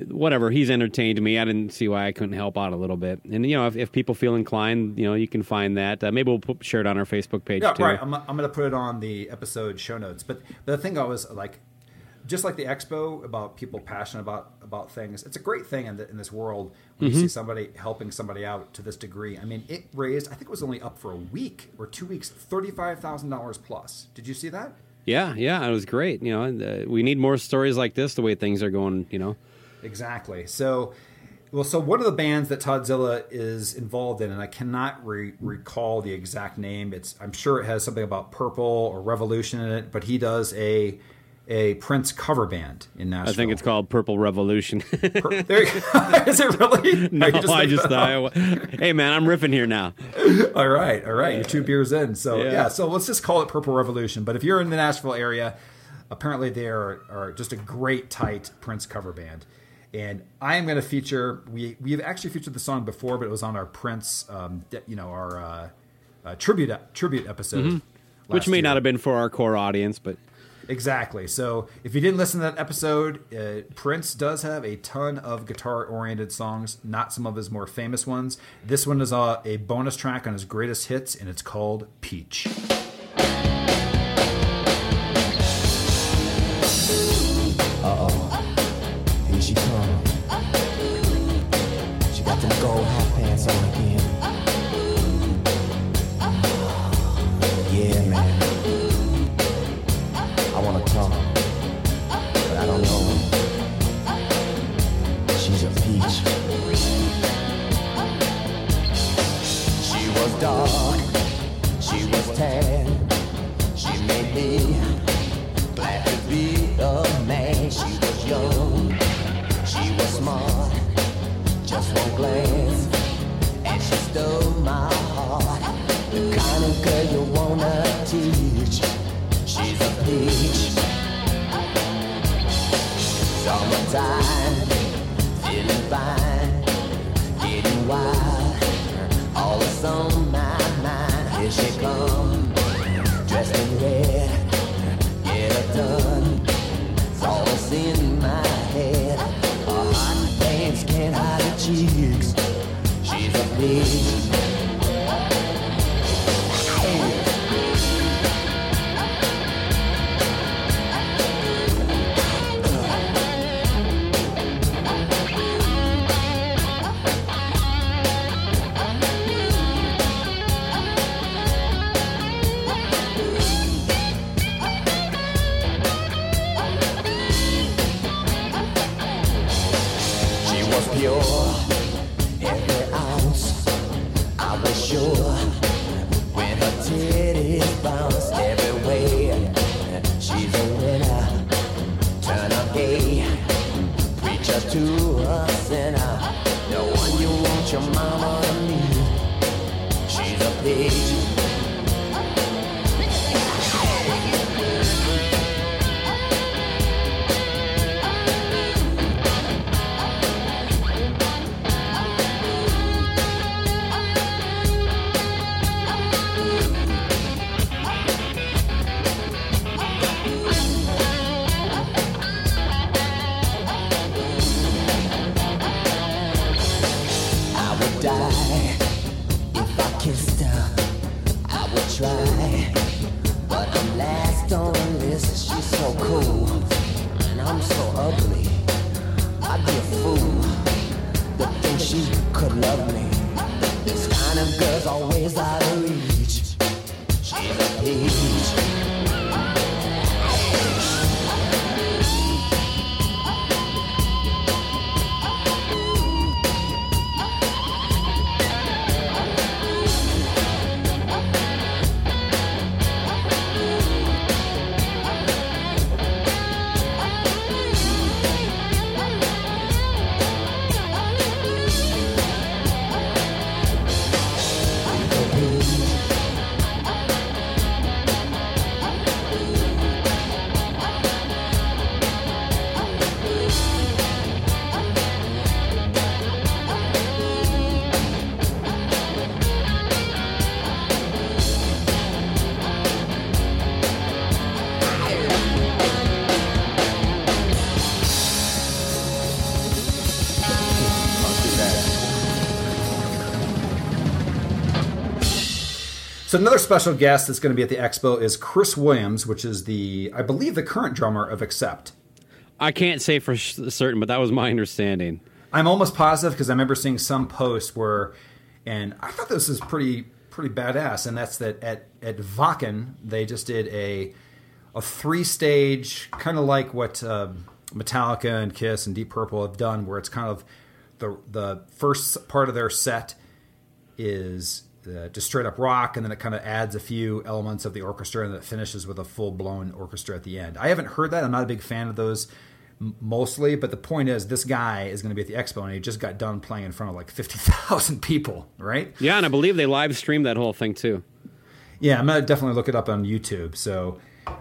whatever. He's entertained me. I didn't see why I couldn't help out a little bit. And you know, if, if people feel inclined, you know, you can find that. Uh, maybe we'll put, share it on our Facebook page Yeah, too. right. I'm, I'm going to put it on the episode show notes. But the thing I was like, just like the expo about people passionate about about things, it's a great thing in, the, in this world when Mm-hmm. you see somebody helping somebody out to this degree. I mean, it raised. I think it was only up for a week or two weeks, thirty five thousand dollars plus. Did you see that? Yeah, yeah, it was great. You know, uh, we need more stories like this. The way things are going, you know. Exactly. So, well, so one of the bands that Todd Zilla is involved in, and I cannot re- recall the exact name. It's I'm sure it has something about Purple or Revolution in it, but he does a a Prince cover band in Nashville. I think it's called Purple Revolution. There, is it really? no, you I just thought, hey man, I'm riffing here now. All right, all right. You're two beers in. So yeah. Yeah. so let's just call it Purple Revolution. But if you're in the Nashville area, apparently they are, are just a great tight Prince cover band. And I am going to feature. We we've actually featured the song before, but it was on our Prince, um, you know, our uh, uh, tribute tribute episode, Mm-hmm. Which may year. not have been for our core audience, but Exactly. So if you didn't listen to that episode, uh, Prince does have a ton of guitar oriented songs, not some of his more famous ones. This one is a, a bonus track on his greatest hits, and it's called Peach. Was So another special guest that's going to be at the expo is Chris Williams, which is the, I believe, the current drummer of Accept. I can't say for certain, but that was my understanding. I'm almost positive because I remember seeing some post where, and I thought this was pretty pretty badass, and that's that at at Wacken they just did a a three stage kind of like what um, Metallica and Kiss and Deep Purple have done, where it's kind of the the first part of their set is uh, just straight up rock, and then it kind of adds a few elements of the orchestra, and then it finishes with a full blown orchestra at the end. I haven't heard that. I'm not a big fan of those mostly, but the point is, this guy is going to be at the expo, and he just got done playing in front of like fifty thousand people, right? Yeah, and I believe they live streamed that whole thing too. Yeah, I'm gonna definitely look it up on YouTube. So,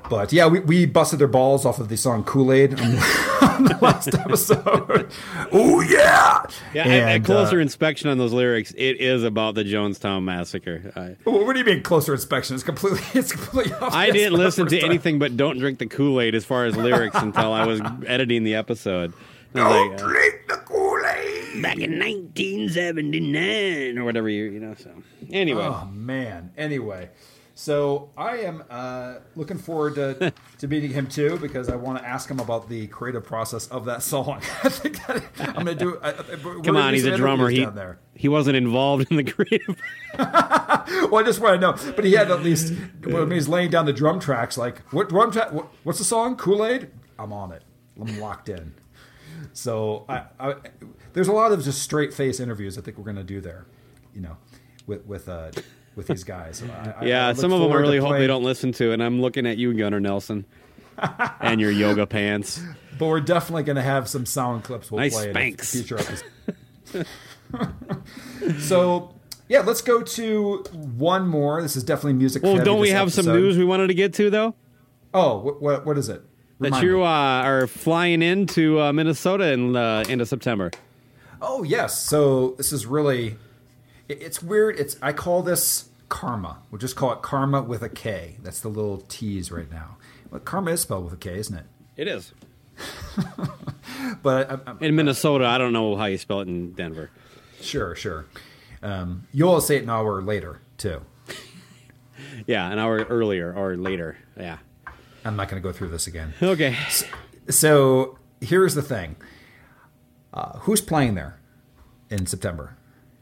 but yeah, we, we busted their balls off of the song Kool Aid on, on the last episode. oh yeah, Yeah, And, closer uh, inspection on those lyrics, it is about the Jonestown massacre. I, Well, what do you mean closer inspection? It's completely it's completely off. I didn't listen to time. anything but "Don't Drink the Kool Aid" as far as lyrics until I was editing the episode. Was like, uh, drink the Kool Aid. back in 1979 or whatever you you know. So anyway, Oh man. Anyway, so I am uh, looking forward to to meeting him too because I want to ask him about the creative process of that song. I think that I'm going to do. I, I- come on, he's a drummer. He he wasn't involved in the creative. Well, I just want to know, but he had at least when he's laying down the drum tracks. Like, what drum track? What, what's the song? Kool Aid. I'm on it. I'm locked in. So I, I, there's a lot of just straight face interviews. I think we're going to do there. You know, with with uh, with these guys. So I- I- I Yeah, some of them I really hope they don't listen to, and I'm looking at you, Gunnar Nelson, and your yoga pants. But we're definitely going to have some sound clips we'll Nice play in Spanx. future episodes. so, yeah, let's go to one more. This is definitely music. Well, don't we have some news we wanted to get to though? Oh, what, what, what is it? That you uh, are flying into uh, Minnesota in uh, end of September. Oh yes. So this is really it's weird. It's I call this karma. We'll just call it karma with a K. That's the little tease right now. Well, karma is spelled with a K, isn't it? It is But I, I, in Minnesota. I don't know how you spell it in Denver. sure, sure. Um, you'll say it an hour later too. Yeah, an hour earlier or later. Yeah. I'm not going to go through this again. Okay. So here's the thing. Uh, who's playing there in September?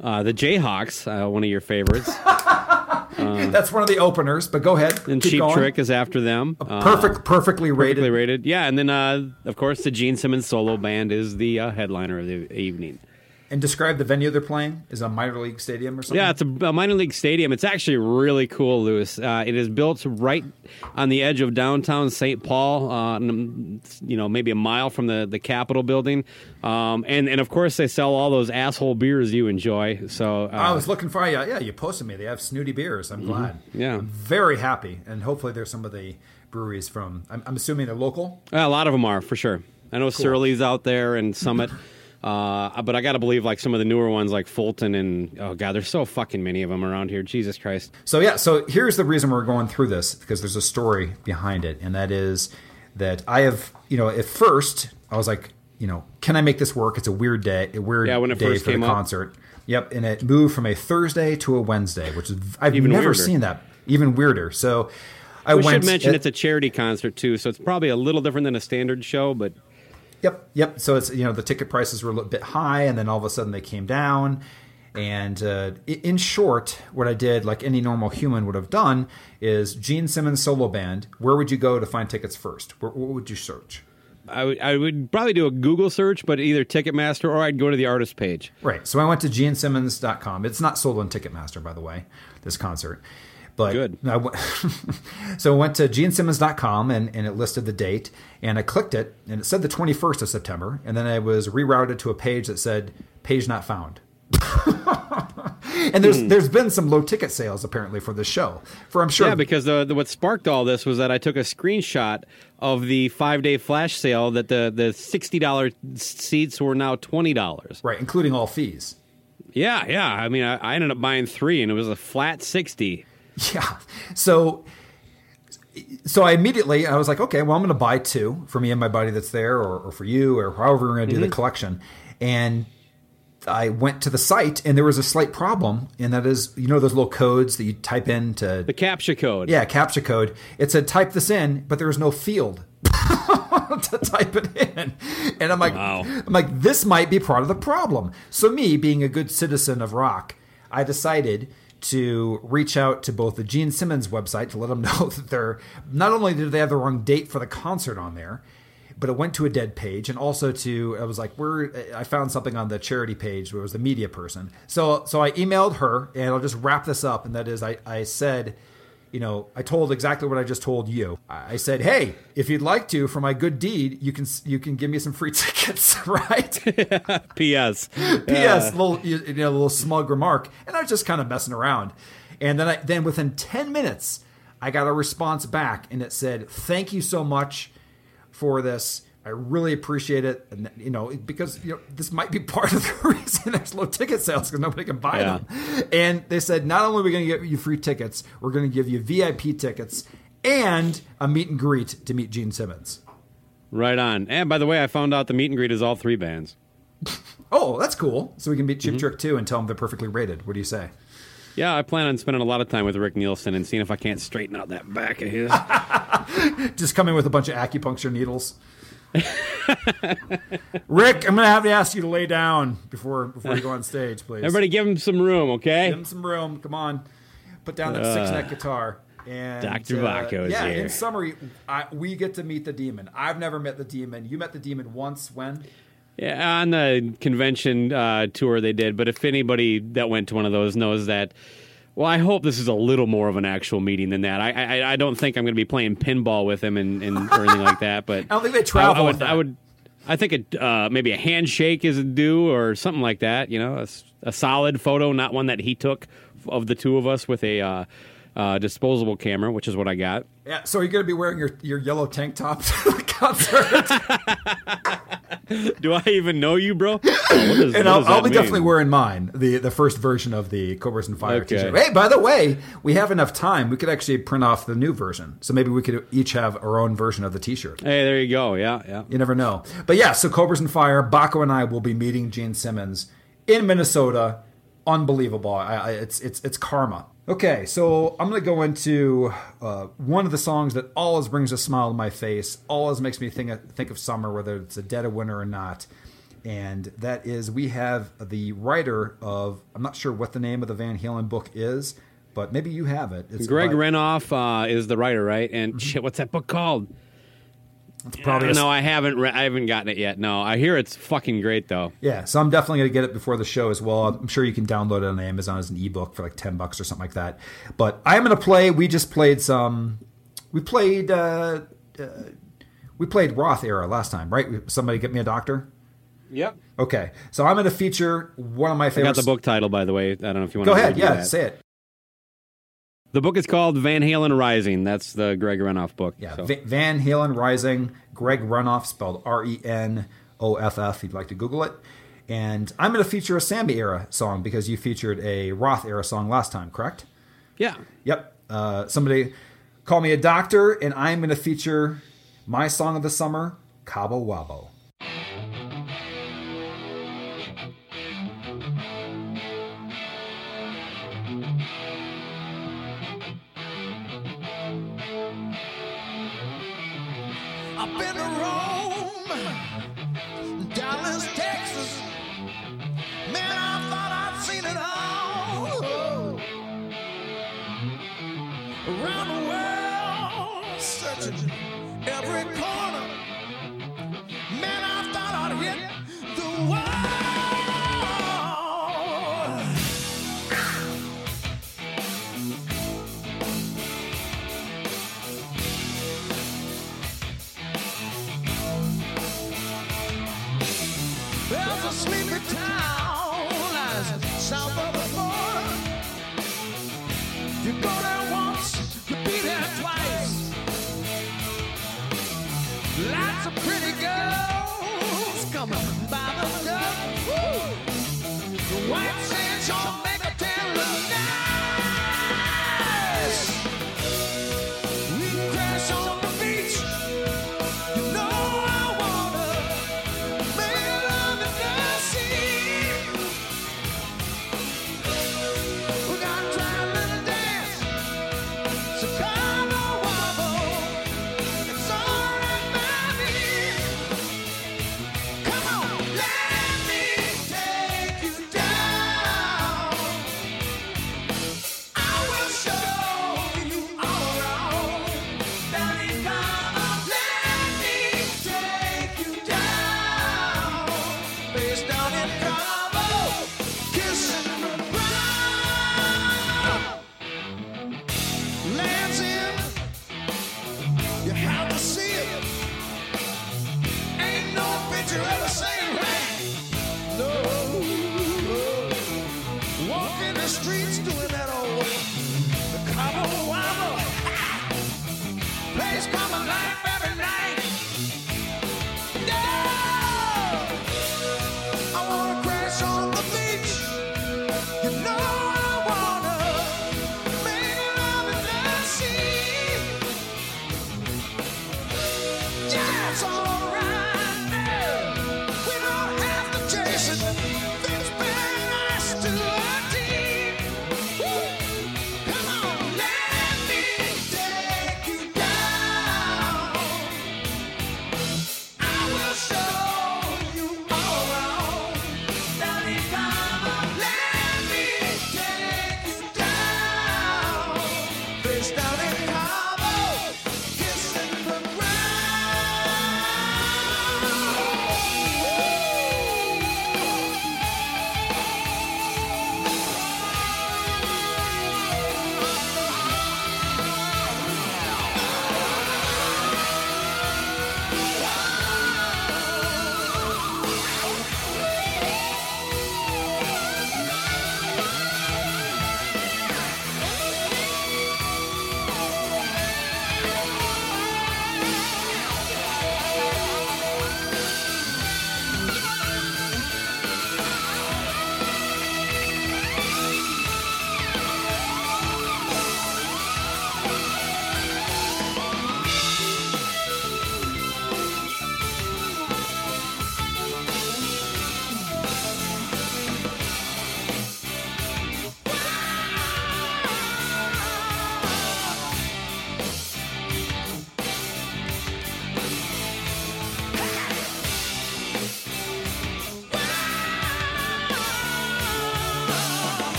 Uh, the Jayhawks, uh, one of your favorites. uh, That's one of the openers. But go ahead. And Cheap going. Trick is after them. Uh, Perfect, perfectly rated. perfectly rated. Yeah, and then uh, of course the Gene Simmons solo band is the uh, headliner of the evening. And describe the venue they're playing. Is a minor league stadium or something? Yeah, it's a, a minor league stadium. It's actually really cool, Lewis. Uh, it is built right on the edge of downtown St. Paul, uh, you know, maybe a mile from the, the Capitol building. Um, and, and of course, they sell all those asshole beers you enjoy. So uh, I was looking for you. Yeah, you posted me. They have snooty beers. I'm glad. Mm-hmm. Yeah. I'm very happy. And hopefully, there's some of the breweries from. I'm, I'm assuming they're local. a lot of them are, for sure. I know Surly's out there and Summit. Uh, but I got to believe like some of the newer ones like Fulton and oh god, there's so fucking many of them around here. Jesus Christ. So yeah, so here's the reason we're going through this because there's a story behind it, and that is that I have, you know, at first I was like, you know, can I make this work? It's a weird day, a weird Yeah, when it day first for came the up. concert. Yep, and it moved from a Thursday to a Wednesday, which is I've Even never weirder. seen that. Even weirder. So I We should mention it- it's a charity concert too, so it's probably a little different than a standard show, but Yep, yep. So it's you know the ticket prices were a little bit high, and then all of a sudden they came down. And uh, in short, what I did, like any normal human would have done, is Gene Simmons solo band. Where would you go to find tickets first? Where, what would you search? I would, I would probably do a Google search, but either Ticketmaster or I'd go to the artist page. Right. So I went to genesimmons.com. It's not sold on Ticketmaster, by the way, this concert. But Good. I w- so I went to genesimmons.com and, and it listed the date. And I clicked it and it said the 21st of September. And then I was rerouted to a page that said page not found. and there's Hmm. there's been some low ticket sales apparently for this show. For I'm sure Yeah, because the, the, what sparked all this was that I took a screenshot of the five day flash sale that the, the $60 seats were now $20. right, including all fees. Yeah, yeah. I mean, I, I ended up buying three and it was a flat 60 Yeah. So so I immediately I was like, okay, well I'm going to buy two for me and my buddy that's there, or, or for you, or however we're going to do the mm-hmm. collection. And I went to the site, and there was a slight problem, and that is, you know, those little codes that you type in to The CAPTCHA code. yeah, captcha code. It said type this in, but there was no field to type it in. And I'm like, Wow. I'm like, this might be part of the problem. So me, being a good citizen of rock, I decided to reach out to both the Gene Simmons website to let them know that they're not only did they have the wrong date for the concert on there, but it went to a dead page and also to I was like we're I found something on the charity page where it was the media person. So so I emailed her and I'll just wrap this up and that is I I said you know, I told exactly what I just told you. I said, "Hey, if you'd like to, for my good deed, you can you can give me some free tickets, right?" P.S. P.S. Uh. little you you know, little smug remark, and I was just kind of messing around. And then I then within ten minutes, I got a response back, and it said, "Thank you so much for this. I really appreciate it." And you know, because you know this might be part of the reason there's low ticket sales because nobody can buy Yeah. them. And they said, not only are we going to give you free tickets, we're going to give you VIP tickets and a meet and greet to meet Gene Simmons. Right on. And by the way, I found out the meet and greet is all three bands. Oh, that's cool. So we can meet Cheap Mm-hmm. Trick too and tell them they're perfectly rated. What do you say? Yeah, I plan on spending a lot of time with Rick Nielsen and seeing if I can't straighten out that back of his. Just come in with a bunch of acupuncture needles. Rick, I'm gonna have to ask you to lay down before before you go on stage, please. Everybody give him some room, okay? give him some room. Come on, put down that six neck guitar. And Dr. uh, is yeah. here. In summary, I, we get to meet the demon. I've never met the demon. You met the demon once. When? Yeah, on the convention uh, tour they did, but if anybody that went to one of those knows that, well, I hope this is a little more of an actual meeting than that. I I, I don't think I'm going to be playing pinball with him and, and or anything like that. But I don't think they travel I, I with would, that. I would. I think a, uh, maybe a handshake is due or something like that. You know, a, a solid photo, not one that he took of the two of us with a uh, uh, disposable camera, which is what I got. Yeah. So you're you gonna be wearing your, your yellow tank top to concert? Do I even know you, bro? Does- and I'll, I'll be mean? definitely wearing mine, the the first version of the Cobras and Fire Okay. t-shirt. Hey, by the way, we have enough time. We could actually print off the new version, so maybe we could each have our own version of the t-shirt. Hey, there you go. Yeah, yeah. You never know. But yeah, so Cobras and Fire, Baco and I will be meeting Gene Simmons in Minnesota. Unbelievable. I, I, it's it's it's karma. Okay, so I'm gonna go into uh, one of the songs that always brings a smile to my face, always makes me think of, think of summer, whether it's a dead of winter or not. And that is we have the writer of I'm not sure what the name of the Van Halen book is. but maybe you have it. It's Greg about- Renoff uh, is the writer, right? And Mm-hmm. shit, what's that book called? It's probably Uh, no, I haven't. Re- I haven't gotten it yet. No, I hear it's fucking great though. Yeah, so I'm definitely going to get it before the show as well. I'm sure you can download it on Amazon as an ebook for like 10 bucks or something like that. But I'm going to play, we just played some, we played, uh, uh, we played Roth era last time, right? Somebody get me a doctor? Yep. Okay, so I'm going to feature one of my I favorite. got the book title, by the way. I don't know if you want to Go to ahead, yeah, that. say it. The book is called Van Halen Rising. That's the Greg Renoff book. Yeah, So- Va- Van Halen Rising, Greg Renoff, spelled R E N O F F, if you'd like to Google it. And I'm going to feature a Sammy era song because you featured a Roth era song last time, correct? yeah. Yep. Uh, somebody call me a doctor, and I'm going to feature my song of the summer, Cabo Wabo.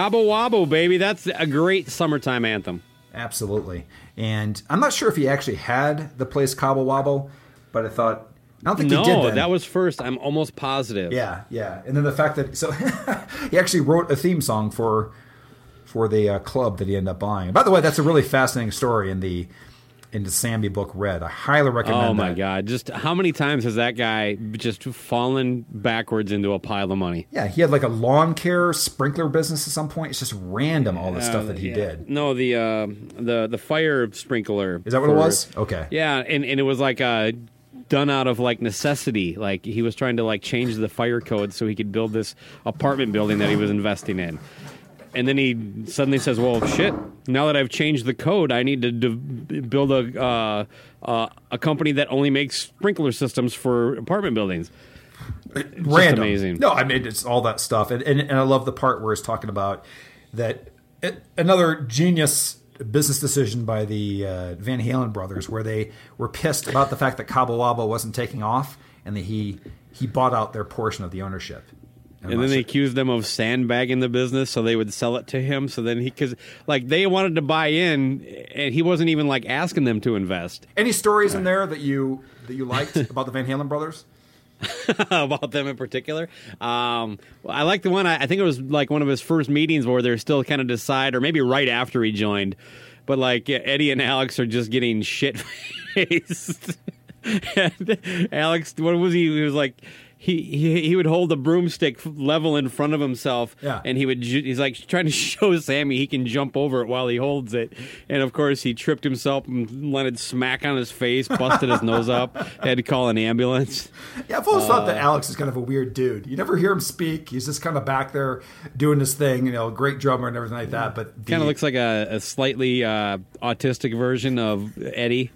Cabo Wabo, baby. That's a great summertime anthem. Absolutely. And I'm not sure if he actually had the place Cabo Wabo, but I thought I don't think he did. No, that was first. I'm almost positive. yeah, yeah. And then the fact that so he actually wrote a theme song for for the uh, club that he ended up buying. By the way, that's a really fascinating story in the in the Sammy book read. I highly recommend. Oh my that. god! Just how many times has that guy just fallen backwards into a pile of money? Yeah, he had like a lawn care sprinkler business at some point. It's just random all the stuff that he Yeah. did. No, the uh, the the fire sprinkler. Is that what it was? Okay. Yeah, and and it was like uh done out of like necessity. Like he was trying to like change the fire code so he could build this apartment building that he was investing in. And then he suddenly says, "Well, shit! Now that I've changed the code, I need to d- build a uh, uh, a company that only makes sprinkler systems for apartment buildings." random. amazing. No, I mean it's all that stuff, and, and and I love the part where it's talking about that it, another genius business decision by the uh, Van Halen brothers, where they were pissed about the fact that Cabo Wabo wasn't taking off, and that he he bought out their portion of the ownership. And then they accused them of sandbagging the business, so they would sell it to him. So then he, because like they wanted to buy in, and he wasn't even like asking them to invest any stories in there that you that you liked about the Van Halen brothers? about them in particular. Um, I like the one. I, I think it was like one of his first meetings where they're still kind of decide, or maybe right after he joined. But like Eddie and Alex are just getting shit faced. and Alex, what was he? He was like. He, he he would hold the broomstick level in front of himself, Yeah. and he would ju- he's like trying to show Sammy he can jump over it while he holds it, and of course he tripped himself and landed smack on his face, busted his nose up, had to call an ambulance. Yeah, I've always thought Uh, that Alex is kind of a weird dude. You never hear him speak. He's just kind of back there doing his thing, you know, great drummer and everything like that. But the- Kind of looks like a, a slightly uh, autistic version of Eddie.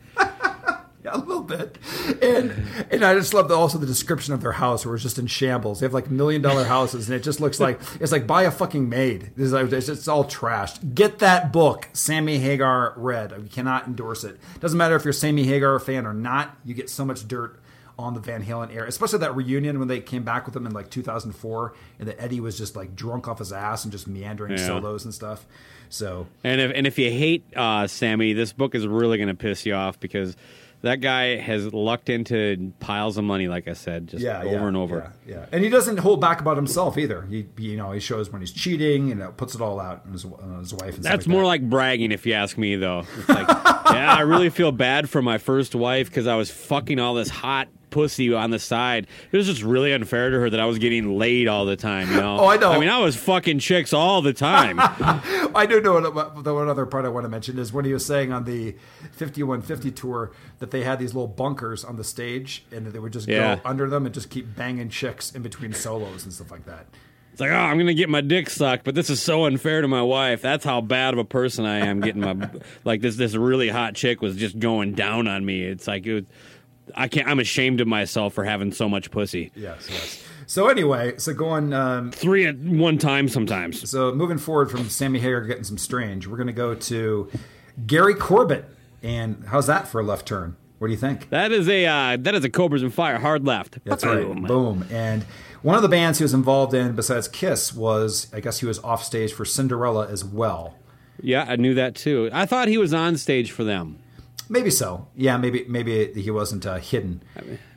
Yeah, a little bit. And and I just love the, also the description of their house where it's just in shambles. They have like million dollar houses and it just looks like it's like buy a fucking maid. It's, like, it's, it's all trashed. Get that book, Sammy Hagar read. We cannot endorse it. Doesn't matter if you're Sammy Hagar fan or not. You get so much dirt on the Van Halen era, especially that reunion when they came back with them in like 2004, and that Eddie was just like drunk off his ass and just meandering Yeah. solos and stuff. So And if and if you hate uh, Sammy, this book is really going to piss you off because that guy has lucked into piles of money, like I said, just yeah, over yeah, and over. Yeah, yeah, and he doesn't hold back about himself either. He, you know, he shows when he's cheating and uh, puts it all out on his, on his wife. And stuff That's like more that. like bragging, if you ask me, though. It's like, yeah, I really feel bad for my first wife because I was fucking all this hot pussy on the side. It was just really unfair to her that I was getting laid all the time. You know? Oh, I know. I mean, I was fucking chicks all the time. I do know the one other part I want to mention is when he was saying on the 5150 tour that they had these little bunkers on the stage and that they would just Yeah. go under them and just keep banging chicks in between solos and stuff like that. It's like, oh, I'm gonna get my dick sucked, but this is so unfair to my wife. That's how bad of a person I am. Getting my like this this really hot chick was just going down on me. It's like it was, I can't. I'm ashamed of myself for having so much pussy. Yes, yes. So anyway, so going um, Three at one time sometimes. So moving forward from Sammy Hagar getting some strange, we're going to go to Gary Corbett. And how's that for a left turn? What do you think? That is a uh, that is a Cobras and Fire hard left. That's Boom. right. Boom. And One of the bands he was involved in, besides Kiss, was I guess he was off stage for Cinderella as well. Yeah, I knew that too. I thought he was on stage for them. Maybe so. Yeah, maybe maybe he wasn't uh, hidden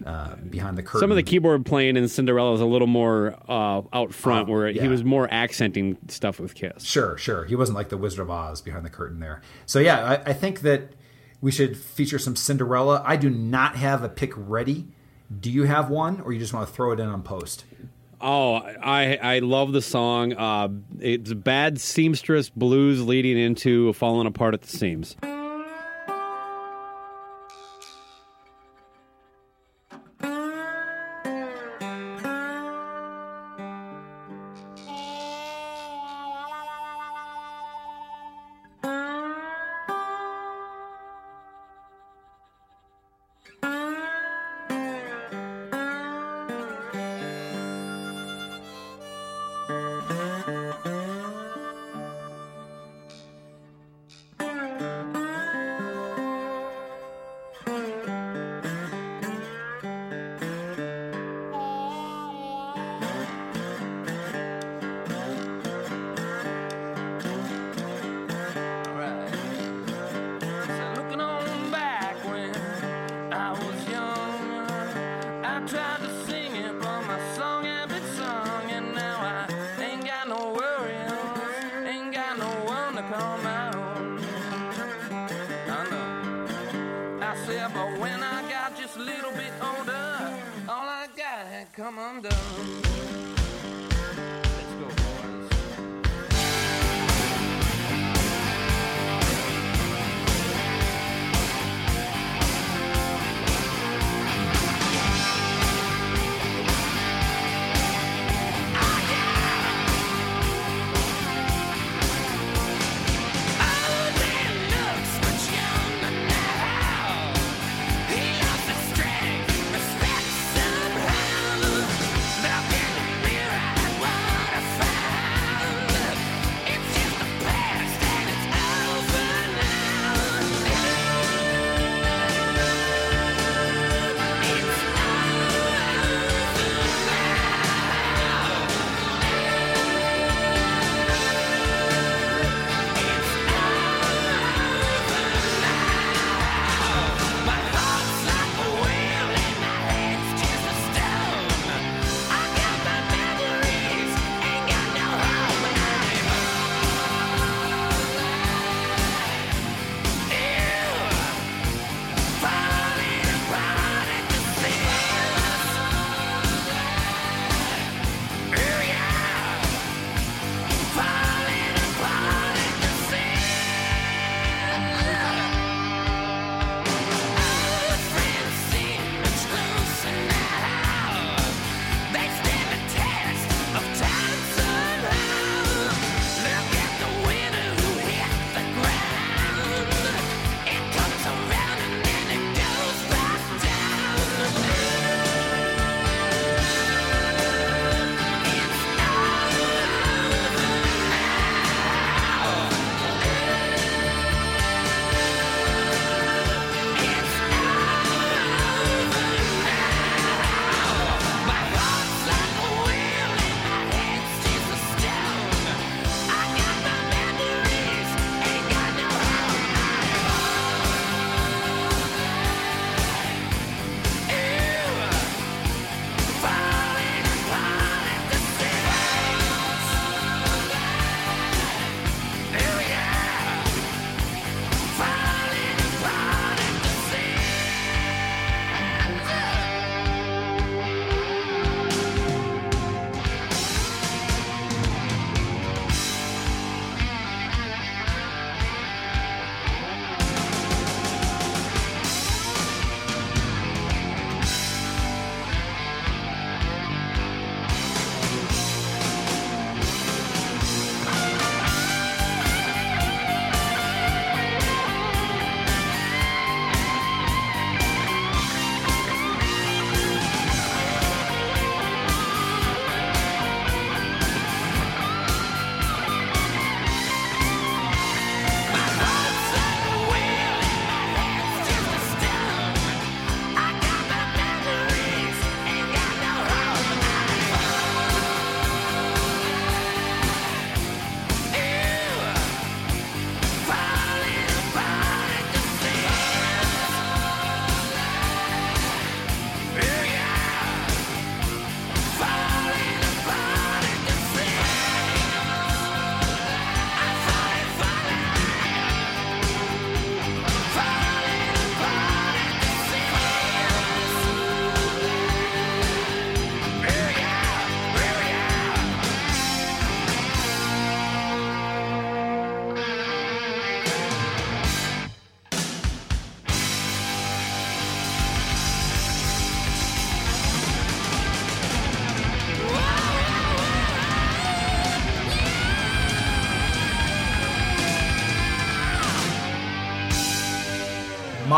uh, behind the curtain. Some of the keyboard playing in Cinderella is a little more uh, out front, Oh, where yeah. he was more accenting stuff with Kiss. Sure, sure. He wasn't like the Wizard of Oz behind the curtain there. So yeah, I, I think that we should feature some Cinderella. I do not have a pick ready. Do you have one, or you just want to throw it in on post? Oh, I I love the song. Uh, it's bad seamstress blues leading into falling apart at the seams.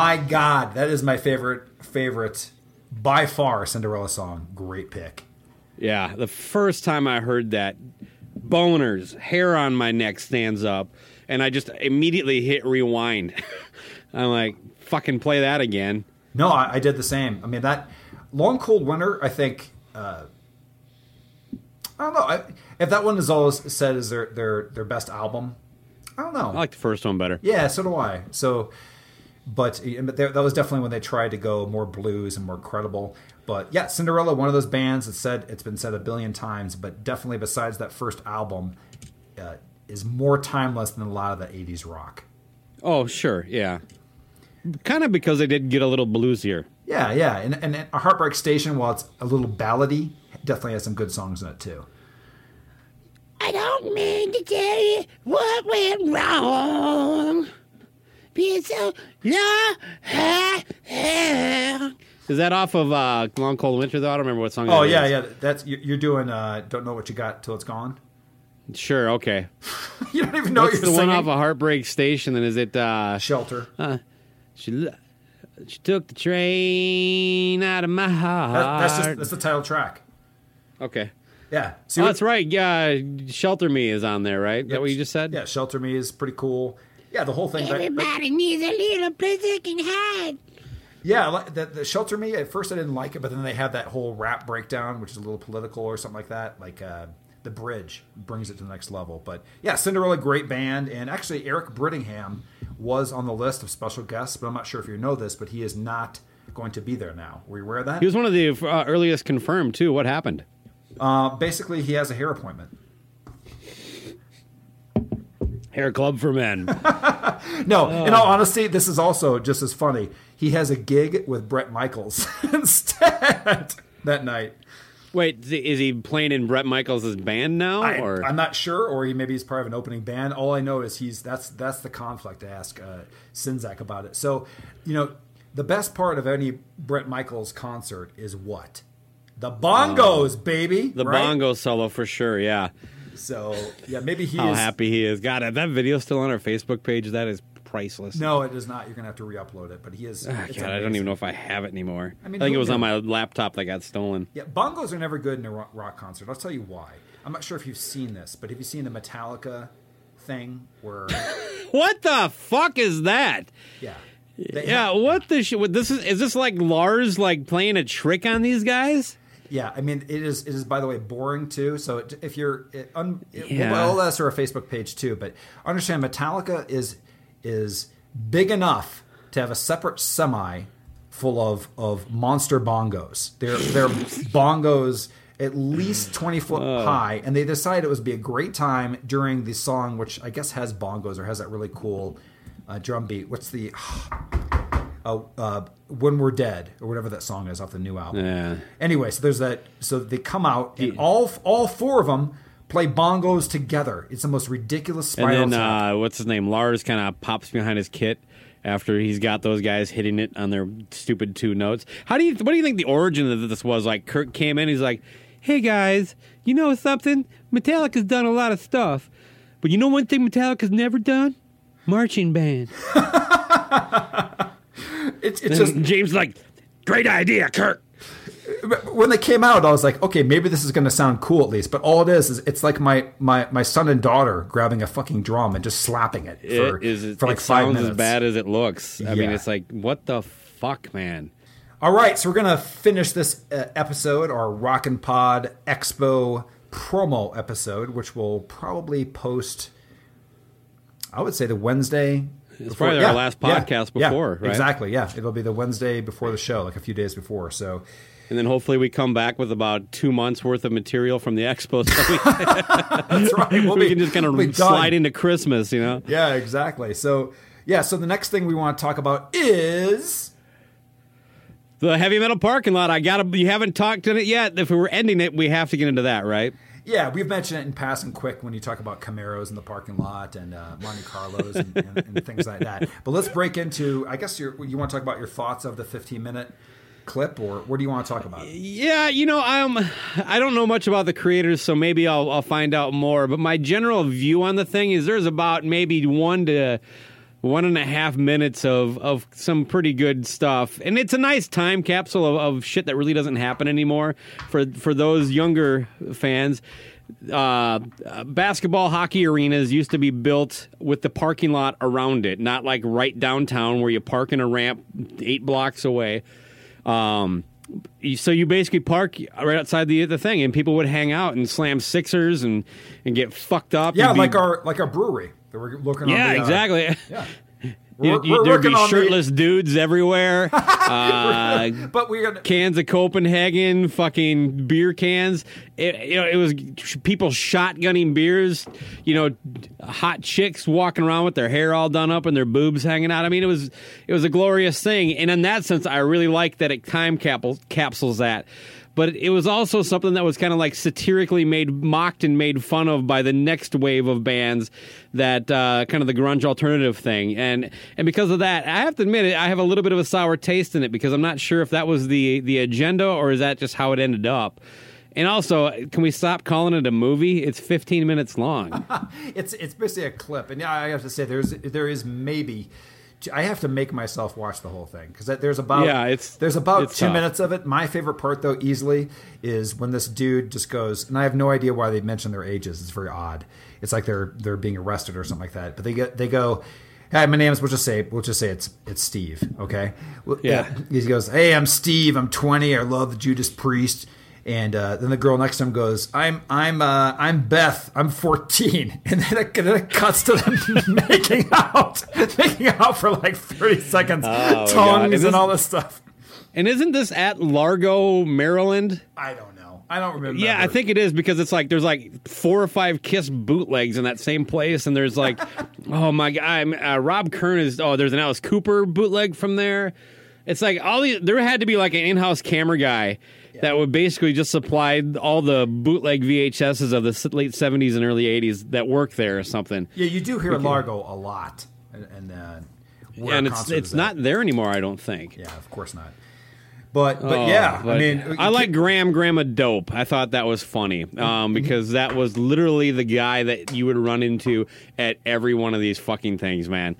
My God, that is my favorite favorite by far Cinderella song. Great pick. Yeah, the first time I heard that, boners, hair on my neck stands up, and I just immediately hit rewind. I'm like, fucking play that again. No, I, I did the same. I mean that Long Cold Winter. I think uh, I don't know I, if that one is always said as their their their best album. I don't know. I like the first one better. Yeah, so do I. So, but, but there- that was definitely when they tried to go more blues and more credible. But yeah, Cinderella, one of those bands that said it's been said a billion times, but definitely besides that first album, uh, is more timeless than a lot of the '80s rock. Oh, sure, yeah. Kind of because they did get a little bluesier. Yeah, yeah, and, and a Heartbreak Station, while it's a little ballady, definitely has some good songs in it too. I don't mean to tell you what went wrong. Being so long. Is that off of uh, Long Cold Winter, though? I don't remember what song Oh that yeah, is. yeah. That's you- you're doing. Uh, don't know what you got till it's gone. Sure, okay. You don't even know What's what the you're one singing. off of Heartbreak Station? Then is it uh, Shelter. she? She took the train out of my heart. That- that's just that's the title track. okay. Yeah. See Oh, what- that's right. Yeah, Shelter Me is on there, right? Is that what you just said? Yeah, Shelter Me is pretty cool. Yeah, the whole thing. that- Everybody needs a little place they can hide. yeah, the, the Shelter Me. At first, I didn't like it, but then they have that whole rap breakdown, which is a little political or something like that. Like uh, the bridge brings it to the next level. But yeah, Cinderella, great band, and actually Eric Brittingham was on the list of special guests, but I'm not sure if you know this, but he is not going to be there now. Were you aware of that? He was one of the uh, earliest confirmed too. What happened? Uh, basically, he has a hair appointment. Hair Club for Men. No, in all honesty, this is also just as funny. He has a gig with Bret Michaels instead that night. Wait, is he- playing in Bret Michaels' band now? I, or I'm not sure, or he maybe he's part of an opening band. All I know is he's that's that's the conflict to ask uh, Czynszak about it. So, you know, the best part of any Bret Michaels concert is what the bongos, baby. the right? bongo solo for sure? Yeah. So yeah, maybe he How is. happy he is! God, that video's still on our Facebook page, that is priceless. No, it is not. You're gonna have to re-upload it, but he is. Ah, it's God, I don't even know if I have it anymore. I, mean, I think it was on my laptop that got stolen. Yeah, bongos are never good in a rock, rock concert. I'll tell you why. I'm not sure if you've seen this, but have you seen the Metallica thing where? What the fuck is that? yeah, They Yeah, have- what the shit? This is? Is this like Lars like playing a trick on these guys? Yeah. I mean, it is. It is by the way boring too. So if you're, it, un, it, Yeah. well, that's our Facebook page too. But understand, Metallica is is big enough to have a separate semi full of of monster bongos. They're they're bongos at least 20 foot high and they decided it would be a great time during the song which i guess has bongos or has that really cool uh, drum beat what's the uh, uh, when we're dead or whatever that song is off the new album Yeah. anyway so there's that so they come out and all all four of them play bongos together it's the most ridiculous spiral And then uh, what's his name? Lars kind of pops behind his kit after he's got those guys hitting it on their stupid two notes. How do you? What do you think the origin of this was? Like Kirk came in, he's like, "Hey guys, you know something? Metallica's done a lot of stuff, but you know one thing Metallica's never done? Marching band." it's, it's just James like, "Great idea, Kirk." when they came out, I was like, okay, maybe this is going to sound cool at least. But all it is is it's like my my my son and daughter grabbing a fucking drum and just slapping it for, it is for like it five sounds minutes. as bad as it looks. I mean, it's like, what the fuck, man? All right, so we're gonna finish this uh, episode, our Rockin' Pod Expo promo episode, which we'll probably post. I would say the Wednesday. It's probably our last podcast before, right? Exactly. Yeah, it'll be the Wednesday before the show, like a few days before. So And then hopefully we come back with about two months worth of material from the expo, so we, that's right. We'll we be- can just kind of we'll slide into Christmas, you know. Yeah, exactly. So yeah, so the next thing we want to talk about is The heavy metal parking lot. I gotta. You haven't talked in it yet. If we were ending it, we have to get into that, right? Yeah, we've mentioned it in passing quick when you talk about Camaros in the parking lot and uh, Monte Carlos and, and, and things like that. But let's break into. I guess you you want to talk about your thoughts of the 15 minute clip, or what do you want to talk about? Yeah, you know, I'm. I don't know much about the creators, so maybe I'll, I'll find out more. But my general view on the thing is, there's about maybe one to one and a half minutes of of some pretty good stuff, and it's a nice time capsule of, of shit that really doesn't happen anymore for for those younger fans. Uh, basketball hockey arenas used to be built with the parking lot around it, not like right downtown where you park in a ramp eight blocks away. Um, so you basically park right outside the the thing, and people would hang out and slam sixers and and get fucked up. Yeah, be- like our like our brewery that we're looking. yeah, on the, uh, exactly. Yeah. We're- you- there'd be on the- shirtless dudes everywhere. uh, But gonna. cans of Copenhagen, fucking beer cans. It, you know, it was people shotgunning beers. You know, hot chicks walking around with their hair all done up and their boobs hanging out. I mean, it was it was a glorious thing. And in that sense, I really like that it time capsules capsules that. But it was also something that was kind of like satirically made, mocked and made fun of by the next wave of bands, that uh, kind of the grunge alternative thing, and and because of that, I have to admit it, I have a little bit of a sour taste in it because I'm not sure if that was the the agenda or is that just how it ended up. And also, can we stop calling it a movie? It's 15 minutes long. It's it's basically a clip, and yeah, I have to say there's there is maybe. I have to make myself watch the whole thing because there's about Yeah, it's- there's about it's two tough. minutes of it. My favorite part though, easily, is when this dude just goes, and I have no idea why they mention their ages. It's very odd. It's like they're they're being arrested or something like that. But they get they go, "Hi, my name is." We'll just say we'll just say it's it's Steve. Okay. Well, Yeah. He goes, "Hey, I'm Steve. I'm 20. I love the Judas Priest." And uh, then the girl next to him goes, "I'm I'm uh, I'm Beth. I'm 14." And then it, then it cuts to them making out, making out for like 30 seconds, God. tongues Is and all this stuff. and isn't this at Largo, Maryland? I don't know. I don't remember. Yeah, I think it is because it's like there's like four or five Kiss bootlegs in that same place, and there's like, oh my god, I'm- uh, Rob Kern is. Oh, there's an Alice Cooper bootleg from there. It's like all these. there had to be like an in-house camera guy that would basically just supply all the bootleg VHSs of the late '70s and early '80s that work there or something. Yeah, you do hear Largo a lot, and, and uh, and it's it's is at. not there anymore. I don't think. Yeah, of course not. But but Oh, yeah, but I mean, I like Graham Grandma Dope. I thought that was funny um, because that was literally the guy that you would run into at every one of these fucking things, man.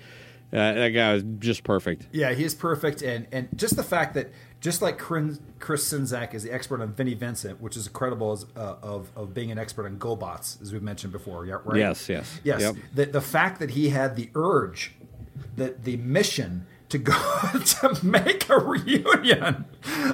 Uh, that guy was just perfect. Yeah, he's perfect, and and just the fact that just like Chris, Chris Czynszak is the expert on Vinnie Vincent, which is incredible as, uh, of of being an expert on GoBots, as we've mentioned before. Yeah, right. Yes, yes. yes. Yep. The the fact that he had the urge, the the mission to go to make a reunion.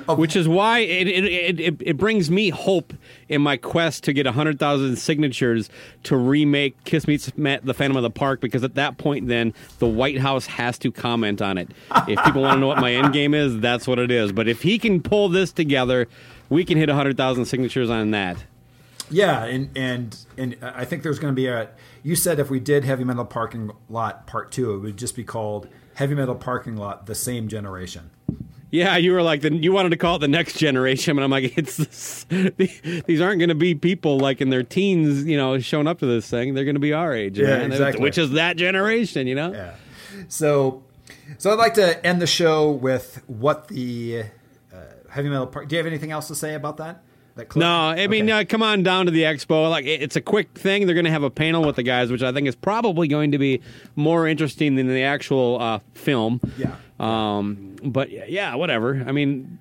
Of, Which is why it, it, it it brings me hope in my quest to get 100,000 signatures to remake Kiss Meets the Phantom of the Park because at that point then the White House has to comment on it. If people want to know what my end game is, that's what it is. But if he can pull this together, we can hit 100,000 signatures on that. yeah, and and and I think there's going to be a. You said if we did Heavy Metal Parking Lot Part Two, it would just be called Heavy Metal Parking Lot: The Same Generation. Yeah, you were like the, you wanted to call it the next generation, and I'm like, it's this, these aren't going to be people like in their teens, you know, showing up to this thing. They're going to be our age, Yeah, man. exactly. Which is that generation, you know. Yeah. So, so I'd like to end the show with what the uh, heavy metal part. Do you have anything else to say about that? That? No, I mean, Okay. uh, come on down to the expo. Like, it- it's a quick thing. They're going to have a panel with the guys, which I think is probably going to be more interesting than the actual uh, film. Yeah. Um, but yeah, whatever. I mean,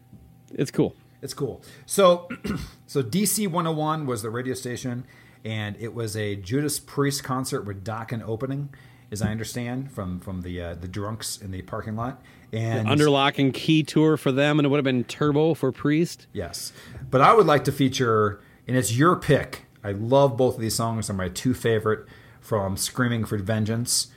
it's cool. It's cool. So, so DC 101 was the radio station, and it was a Judas Priest concert with Dokken opening, as I understand from from the uh, the drunks in the parking lot. And Under lock and key tour for them, and it would have been Turbo for Priest. Yes. But I would like to feature, and it's your pick. I love both of these songs. They're my two favorite from Screaming for Vengeance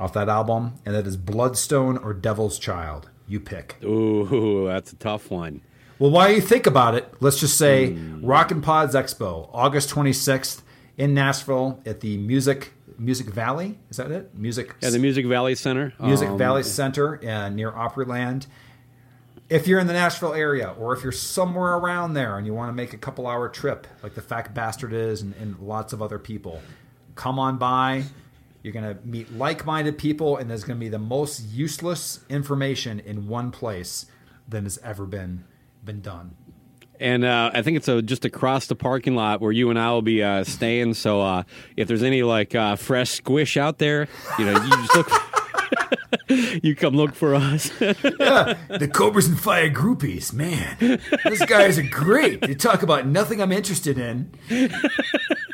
off that album, and that is Bloodstone or Devil's Child. You pick. Ooh, that's a tough one. Well, while you think about it, let's just say Rockin' Pods Expo, August 26th in Nashville at the Music Music Valley. Is that it? Music Yeah, the Music Valley Center. Music Um, Valley Center uh, near Opryland. If you're in the Nashville area, or if you're somewhere around there and you want to make a couple hour trip, like the Fact Bastard is, and, and lots of other people, come on by. You're going to meet like minded people, and there's going to be the most useless information in one place than has ever been been done. And uh, I think it's a, just across the parking lot where you and I will be uh, staying. So uh, if there's any like uh, fresh squish out there, you know, you just look. you come look for us. the Cobras and Fire groupies, man. Those guys are great. They talk about nothing I'm interested in.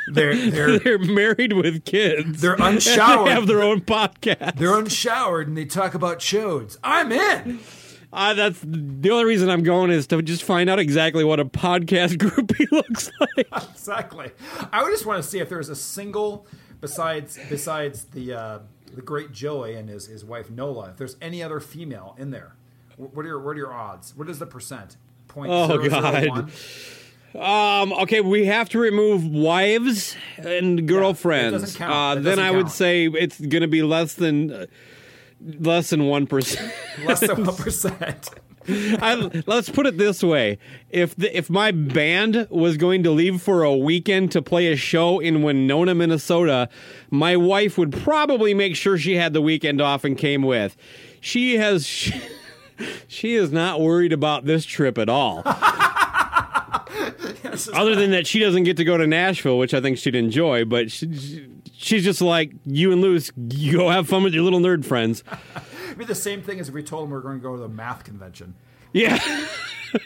They're they're They're married with kids. They're unshowered. They have their own podcast. they're unshowered and they talk about chodes. I'm in. Uh, that's the only reason I'm going is to just find out exactly what a podcast groupie looks like. Exactly. I would just want to see if there's a single besides besides the uh, the great Joey and his, his wife Nola. If there's any other female in there, what are your what are your odds? What is the percent? Point Oh, zero zero God. one? Um, okay, we have to remove wives and girlfriends. doesn't count. Uh, then I would say it's going to be less than uh, less than one percent. Less than one percent. I, let's put it this way: if the, if my band was going to leave for a weekend to play a show in Winona, Minnesota, my wife would probably make sure she had the weekend off and came with. She has. She, she is not worried about this trip at all. Other than that, she doesn't get to go to Nashville, which I think she'd enjoy. But she, she- she's just like you and Luce. You go have fun with your little nerd friends. It'd be the same thing as if we told them we are going to go to the math convention. Yeah.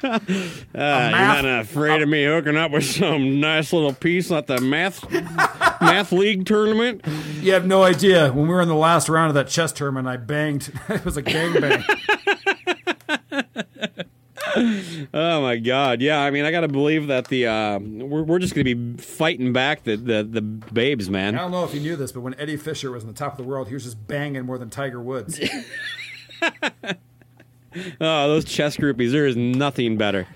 Uh, you're not afraid of me hooking up with some nice little piece at the math math league tournament. You have no idea. When we were in the last round of that chess tournament, I banged. it was a gangbang. Oh my god! Yeah, I mean, I got to believe that the uh, we're we're just going to be fighting back the, the the babes, man. I don't know if you knew this, but when Eddie Fisher was on the top of the world, he was just banging more than Tiger Woods. Oh, those chess groupies. There is nothing better.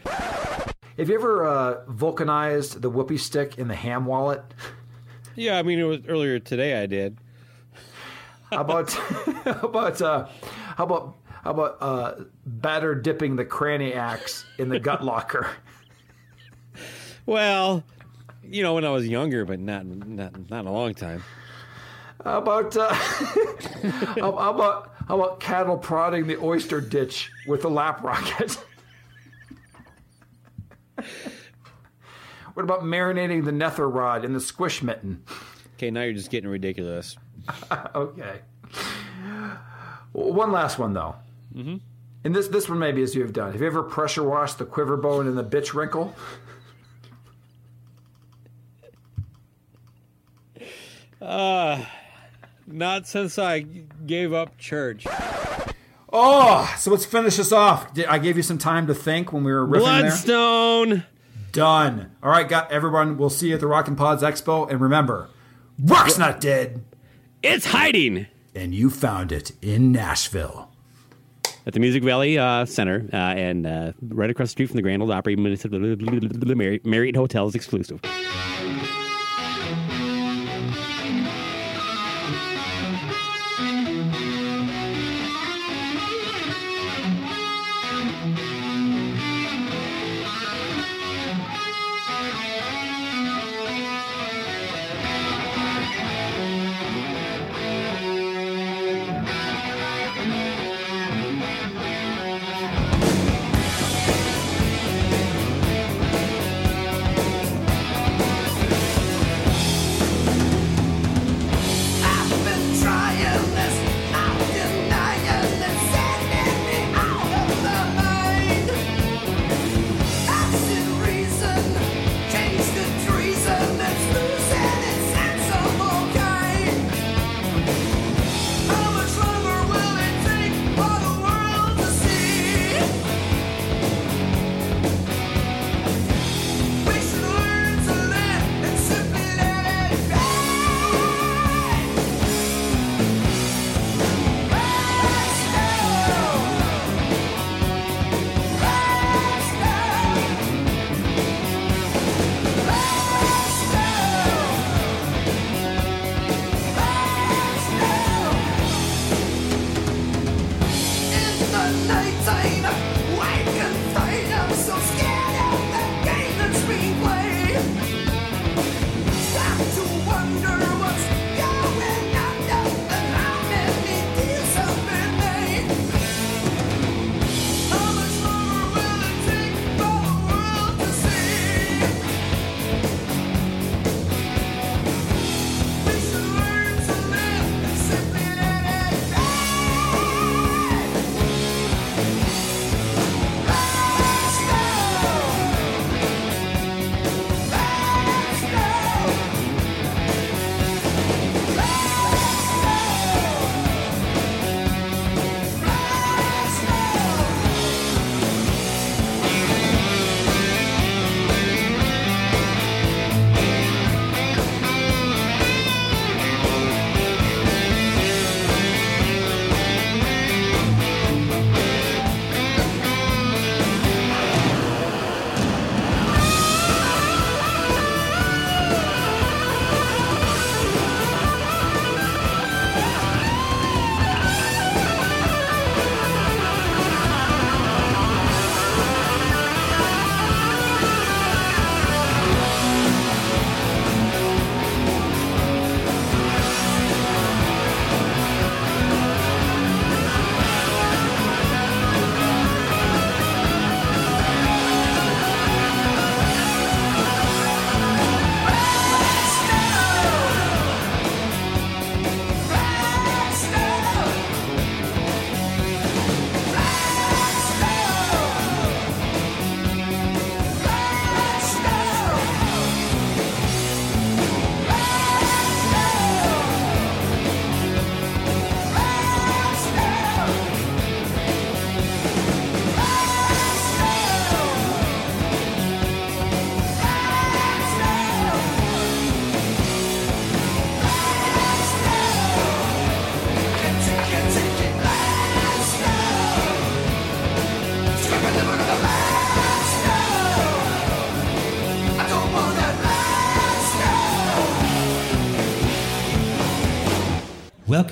Have you ever uh, vulcanized the whoopee stick in the ham wallet? Yeah, I mean, it was earlier today. I did. How about how about uh, how about how about uh, batter dipping the cranny axe in the gut locker? Well, you know, when I was younger, but not not not a long time. How about uh, how, how about how about cattle prodding the oyster ditch with a lap rocket? what about marinating the nether rod in the squish mitten? Okay, now you're just getting ridiculous. Okay. One last one though. Mm-hmm. And this this one maybe as you have done. Have you ever pressure washed the quiver bone in the bitch wrinkle? Not since I gave up church. Oh, so let's finish this off. Did- I gave you some time to think when we were riffing there. Bloodstone. Done. All right, got everyone. We'll see you at the Rockin' Pods Expo, and remember, rock's not dead, It's hiding. and you found it in Nashville. At the Music Valley uh, Center uh, and uh, right across the street from the Grand Old Opry Marriott Marriott Hotels exclusive.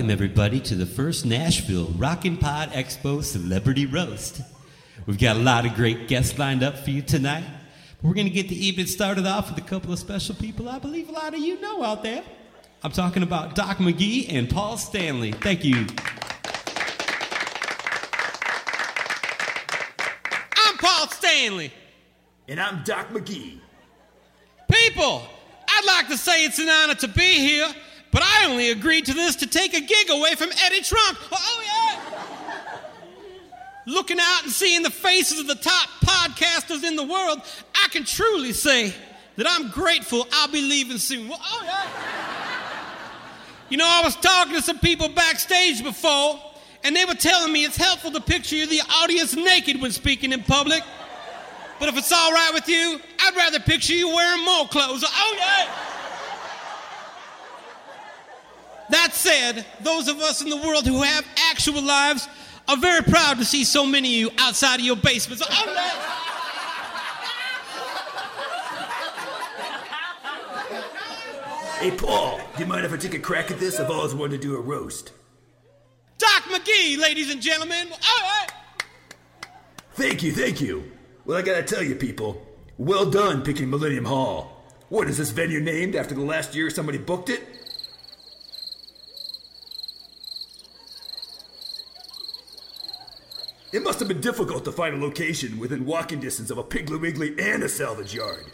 Welcome, everybody, to the first Nashville Rockin' Pod Expo Celebrity Roast. We've got a lot of great guests lined up for you tonight. We're going to get the evening started off with a couple of special people I believe a lot of you know out there. I'm talking about Doc McGhee and Paul Stanley. Thank you. I'm Paul Stanley. And I'm Doc McGhee. People, I'd like to say it's an honor to be here, but I only agreed to this to take a gig away from Eddie Trunk. Oh, oh, yeah! Looking out and seeing the faces of the top podcasters in the world, I can truly say that I'm grateful I'll be leaving soon. Well, oh, yeah! You know, I was talking to some people backstage before, and they were telling me it's helpful to picture you the audience naked when speaking in public. But if it's all right with you, I'd rather picture you wearing more clothes. Oh, yeah! That said, those of us in the world who have actual lives are very proud to see so many of you outside of your basements. Yeah! Hey, Paul, do you mind if I take a crack at this? I've always wanted to do a roast. Doc McGhee, ladies and gentlemen. All right. Thank you, thank you. Well, I gotta tell you, people, well done picking Millennium Hall. What is this venue named after the last year somebody booked it? It must have been difficult to find a location within walking distance of a Piggly Wiggly and a salvage yard.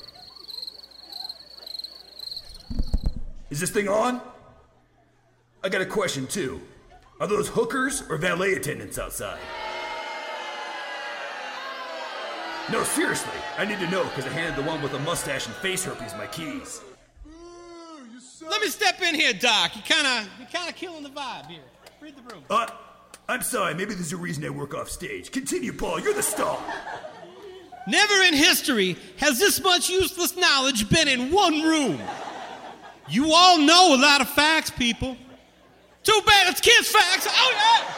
Is this thing on? I got a question too. Are those hookers or valet attendants outside? No, seriously, I need to know because I handed the one with the mustache and face herpes my keys. Let me step in here, Doc. You kind of, you kind of killing the vibe here. Read the room. Uh, I'm sorry, maybe there's a reason I work off stage. Continue, Paul, you're the star. Never in history has this much useless knowledge been in one room. You all know a lot of facts, people. Too bad it's kids' facts. Oh, yeah.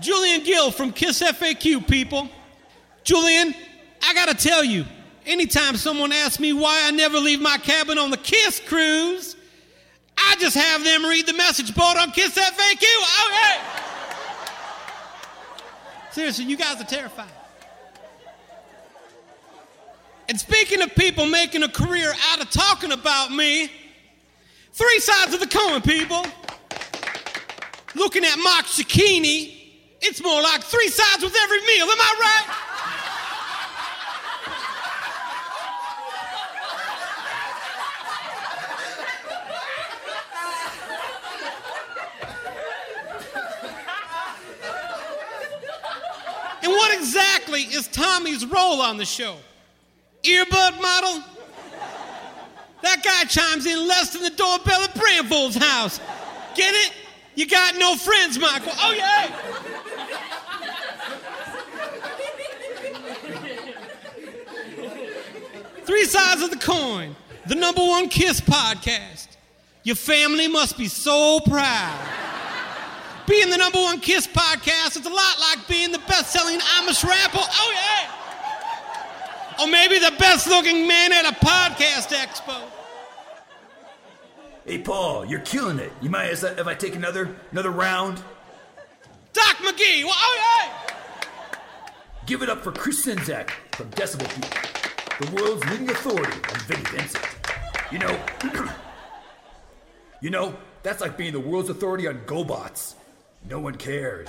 Julian Gill from Kiss FAQ, people. Julian, I gotta tell you, anytime someone asks me why I never leave my cabin on the Kiss cruise, I just have them read the message board on Kiss that FAQ. Oh, yeah. Seriously, you guys are terrified. And speaking of people making a career out of talking about me, three sides of the coin, people. Looking at Mark Cicchini, it's more like three sides with every meal. Am I right? What exactly is Tommy's role on the show? Earbud model? That guy chimes in less than the doorbell at Brandvold's house. Get it? You got no friends, Michael. Oh, yeah. Three sides of the coin. The number one Kiss podcast. Your family must be so proud. Being the number one Kiss podcast It's a lot like being the best selling Amish rapper. Oh, yeah. Or maybe the best looking man at a podcast expo. Hey, Paul, you're killing it. You might, as if I take another another round, Doc McGhee. Well, oh, yeah. give it up for Chris Czynszak from Decibel Geek, the world's leading authority on Vinnie Vincent. You know, you know, that's like being the world's authority on GoBots. No one cares.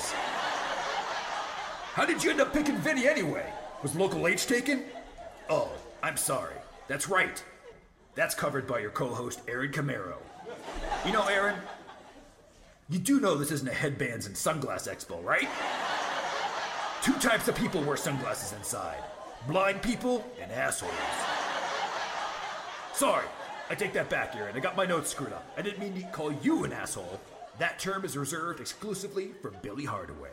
How did you end up picking Vinny anyway? Was Local H taken? Oh, I'm sorry. That's right. That's covered by your co-host Aaron Camaro. You know, Aaron, you do know this isn't a headbands and sunglass expo, right? Two types of people wear sunglasses inside: blind people and assholes. Sorry, I take that back, Aaron. I got my notes screwed up. I didn't mean to call you an asshole. That term is reserved exclusively for Billy Hardaway.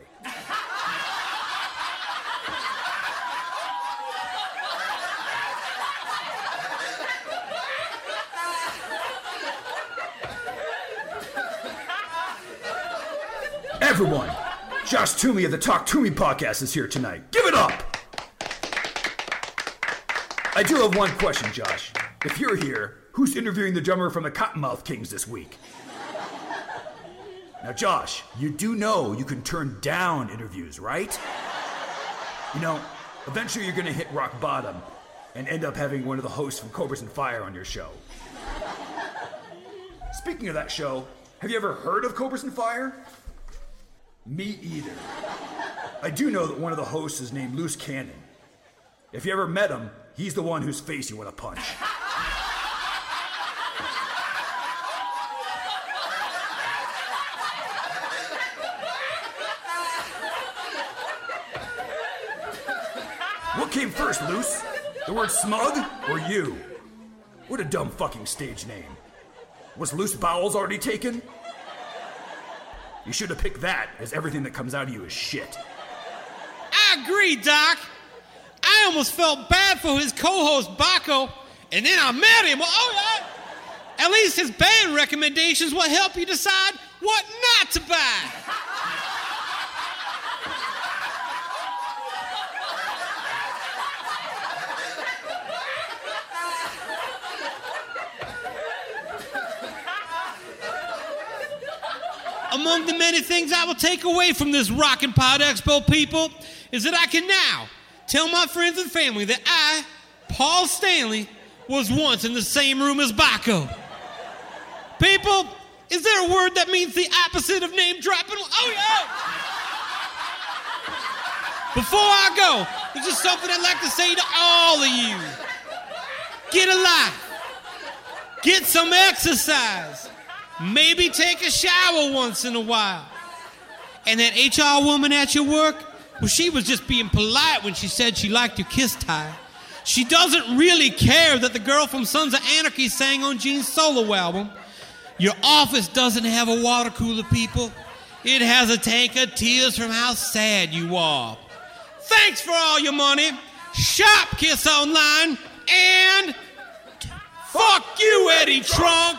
Everyone, Josh Toomey of the Talk To Me podcast is here tonight. Give it up! I do have one question, Josh. If you're here, who's interviewing the drummer from the Cottonmouth Kings this week? Now, Josh, you do know you can turn down interviews, right? You know, eventually you're gonna hit rock bottom and end up having one of the hosts from Cobras and Fire on your show. Speaking of that show, have you ever heard of Cobras and Fire? Me either. I do know that one of the hosts is named Loose Cannon. If you ever met him, he's the one whose face you want to punch. Loose? The word smug or you? What a dumb fucking stage name. Was Loose Bowels already taken? You should have picked that, as everything that comes out of you is shit. I agree, Doc. I almost felt bad for his co-host Baco, and then I met him. Oh yeah. At least his band recommendations will help you decide what not to buy. Among the many things I will take away from this Rockin' Pod Expo, people, is that I can now tell my friends and family that I, Paul Stanley, was once in the same room as Baco. People, is there a word that means the opposite of name dropping? Oh, yeah! Before I go, there's just something I'd like to say to all of you. Get a life. Get some exercise. Maybe take a shower once in a while. And that HR woman at your work, well, she was just being polite when she said she liked your kiss tie. She doesn't really care that the girl from Sons of Anarchy sang on Gene's solo album. Your office doesn't have a water cooler, people. It has a tank of tears from how sad you are. Thanks for all your money. Shop Kiss Online and fuck you, Eddie Trunk.